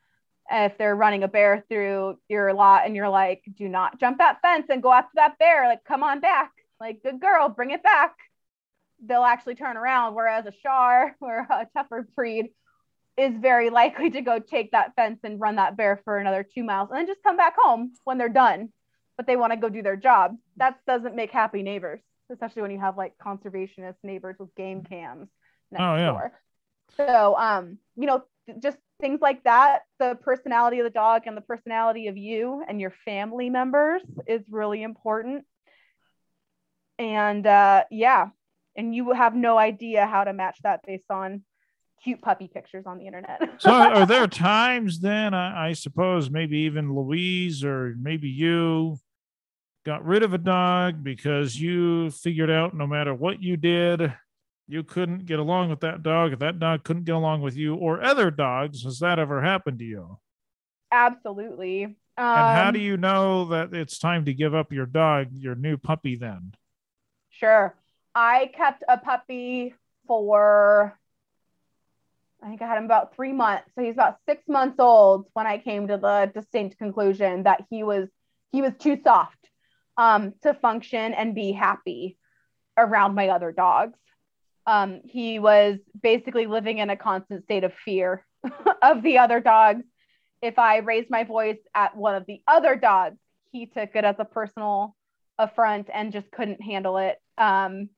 If they're running a bear through your lot and you're like, do not jump that fence and go after that bear, like, come on back. Like, good girl, bring it back. They'll actually turn around. Whereas a Shar or a tougher breed is very likely to go take that fence and run that bear for another two miles and then just come back home when they're done. But they want to go do their job. That doesn't make happy neighbors, especially when you have like conservationist neighbors with game cams next oh, yeah. door. So, um, you know, just things like that. The personality of the dog and the personality of you and your family members is really important. And uh, yeah, and you have no idea how to match that based on cute puppy pictures on the internet. so are there times then I, I, suppose maybe even Louise or maybe you got rid of a dog because you figured out no matter what you did, you couldn't get along with that dog, if that dog couldn't get along with you or other dogs, has that ever happened to you? Absolutely. Um, and how do um, you know that it's time to give up your dog, your new puppy then? Sure. I kept a puppy for I think I had him about three months. So he's about six months old when I came to the distinct conclusion that he was he was too soft um, to function and be happy around my other dogs. Um, he was basically living in a constant state of fear of the other dogs. If I raised my voice at one of the other dogs, he took it as a personal affront and just couldn't handle it. Um,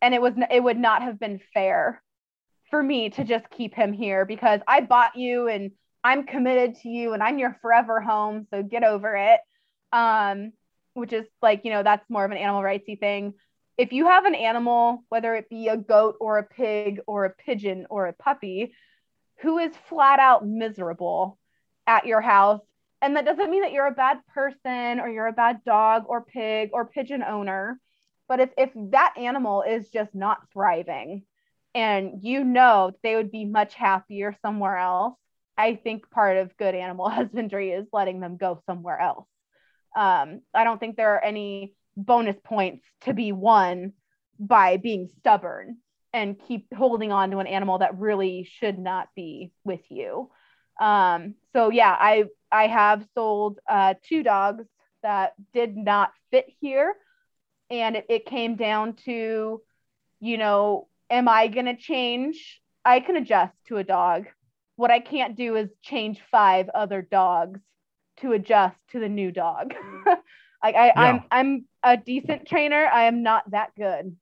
and it was it would not have been fair for me to just keep him here because I bought you and I'm committed to you and I'm your forever home. So get over it. Um, which is like, you know, that's more of an animal rightsy thing. If you have an animal, whether it be a goat or a pig or a pigeon or a puppy, who is flat out miserable at your house, and that doesn't mean that you're a bad person or you're a bad dog or pig or pigeon owner. But if, if that animal is just not thriving, and you know they would be much happier somewhere else i think part of good animal husbandry is letting them go somewhere else. Um, i don't think there are any bonus points to be won by being stubborn and keep holding on to an animal that really should not be with you. Um, so yeah i i have sold uh, two dogs that did not fit here. And it, it came down to you know am I going to change? I can adjust to a dog. What I can't do is change five other dogs to adjust to the new dog. like I, yeah. I'm I'm a decent trainer. I am not that good.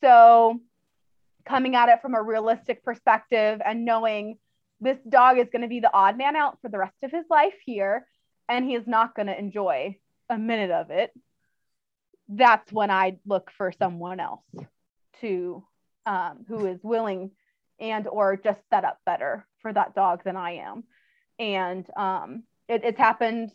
So coming at it from a realistic perspective and knowing this dog is going to be the odd man out for the rest of his life here and he is not going to enjoy a minute of it that's when i look for someone else to um, who is willing and or just set up better for that dog than I am. And um, it, it's happened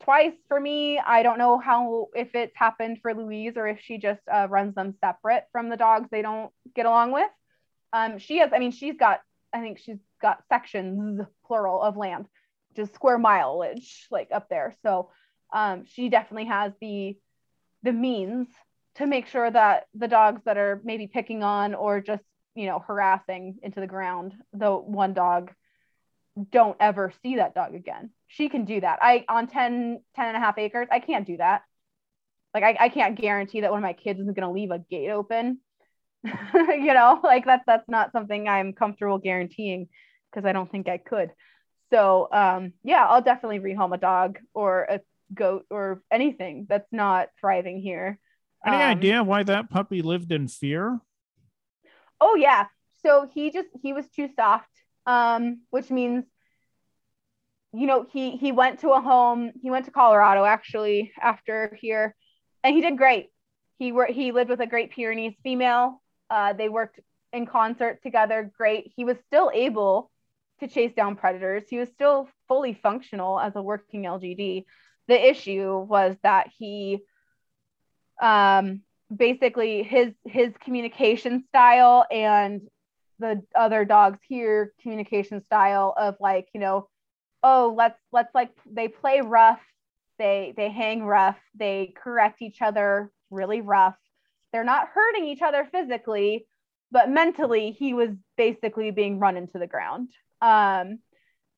twice for me. I don't know how if it's happened for Louise or if she just uh, runs them separate from the dogs they don't get along with. Um, she has, I mean, she's got, I think she's got sections plural of land, just square mileage like up there. So um, she definitely has the the means to make sure that the dogs that are maybe picking on or just you know harassing into the ground the one dog don't ever see that dog again. She can do that. I on 10 10 and a half acres i can't do that. Like i, I can't guarantee that one of my kids isn't going to leave a gate open. You know like that's that's not something i'm comfortable guaranteeing because i don't think i could. So um yeah i'll definitely rehome a dog or a goat or anything that's not thriving here any um, idea why that puppy lived in fear? Oh yeah. so he just he was too soft, um, which means you know he he went to a home. He went to Colorado actually after here, and he did great. He were he lived with a Great Pyrenees female. Uh, they worked in concert together. Great. He was still able to chase down predators. He was still fully functional as a working LGD. The issue was that he um, basically his his communication style and the other dogs here communication style of like you know oh let's let's like they play rough they they hang rough they correct each other really rough. They're not hurting each other physically but mentally he was basically being run into the ground um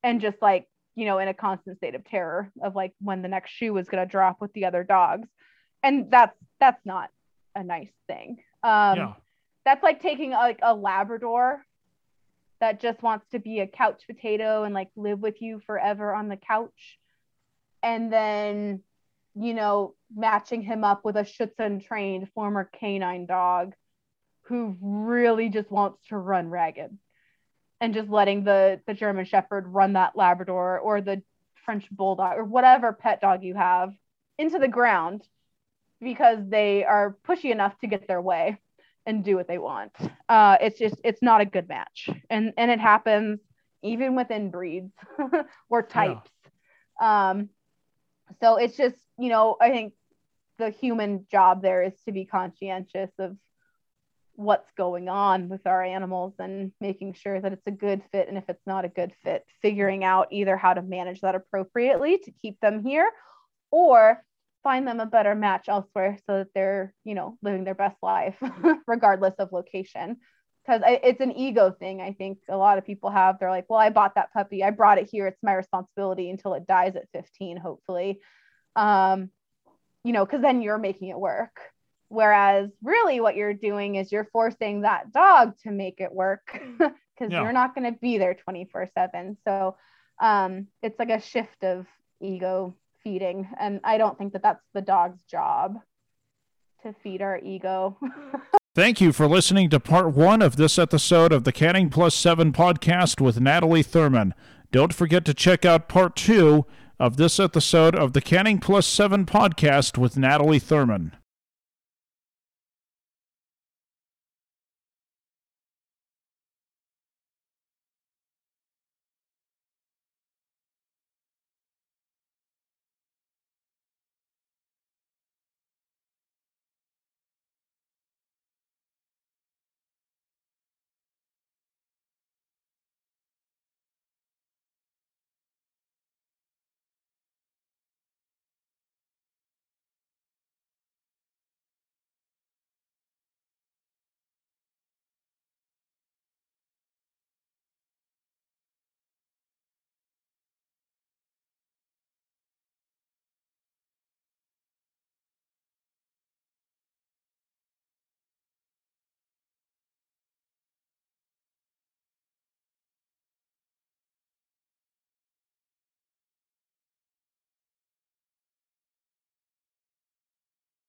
and just like you know in a constant state of terror of like when the next shoe was going to drop with the other dogs and that's that's not a nice thing um yeah. that's like taking like a labrador that just wants to be a couch potato and like live with you forever on the couch and then you know matching him up with a schutzhund trained former canine dog who really just wants to run ragged and just letting the the German Shepherd run that Labrador or the French Bulldog or whatever pet dog you have into the ground because they are pushy enough to get their way and do what they want. Uh, it's just it's not a good match, and and it happens even within breeds or types. Yeah. Um, so it's just you know I think the human job there is to be conscientious of what's going on with our animals and making sure that it's a good fit. And if it's not a good fit, figuring out either how to manage that appropriately to keep them here or find them a better match elsewhere so that they're, you know, living their best life regardless of location. Because it's an ego thing. I think a lot of people have. They're like, well, I bought that puppy. I brought it here. It's my responsibility until it dies at 15, hopefully. Um, you know, because then you're making it work Whereas really what you're doing is you're forcing that dog to make it work because yeah. you're not going to be there 24 7. So um, it's like a shift of ego feeding. And I don't think that that's the dog's job to feed our ego. Thank you for listening to part one of this episode of the Canning Plus 7 podcast with Natalie Thurman. Don't forget to check out part two of this episode of the Canning Plus 7 podcast with Natalie Thurman.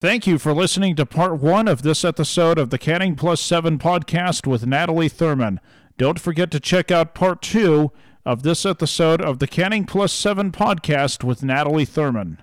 Thank you for listening to part one of this episode of the Canning Plus 7 podcast with Natalie Thurman. Don't forget to check out part two of this episode of the Canning Plus 7 podcast with Natalie Thurman.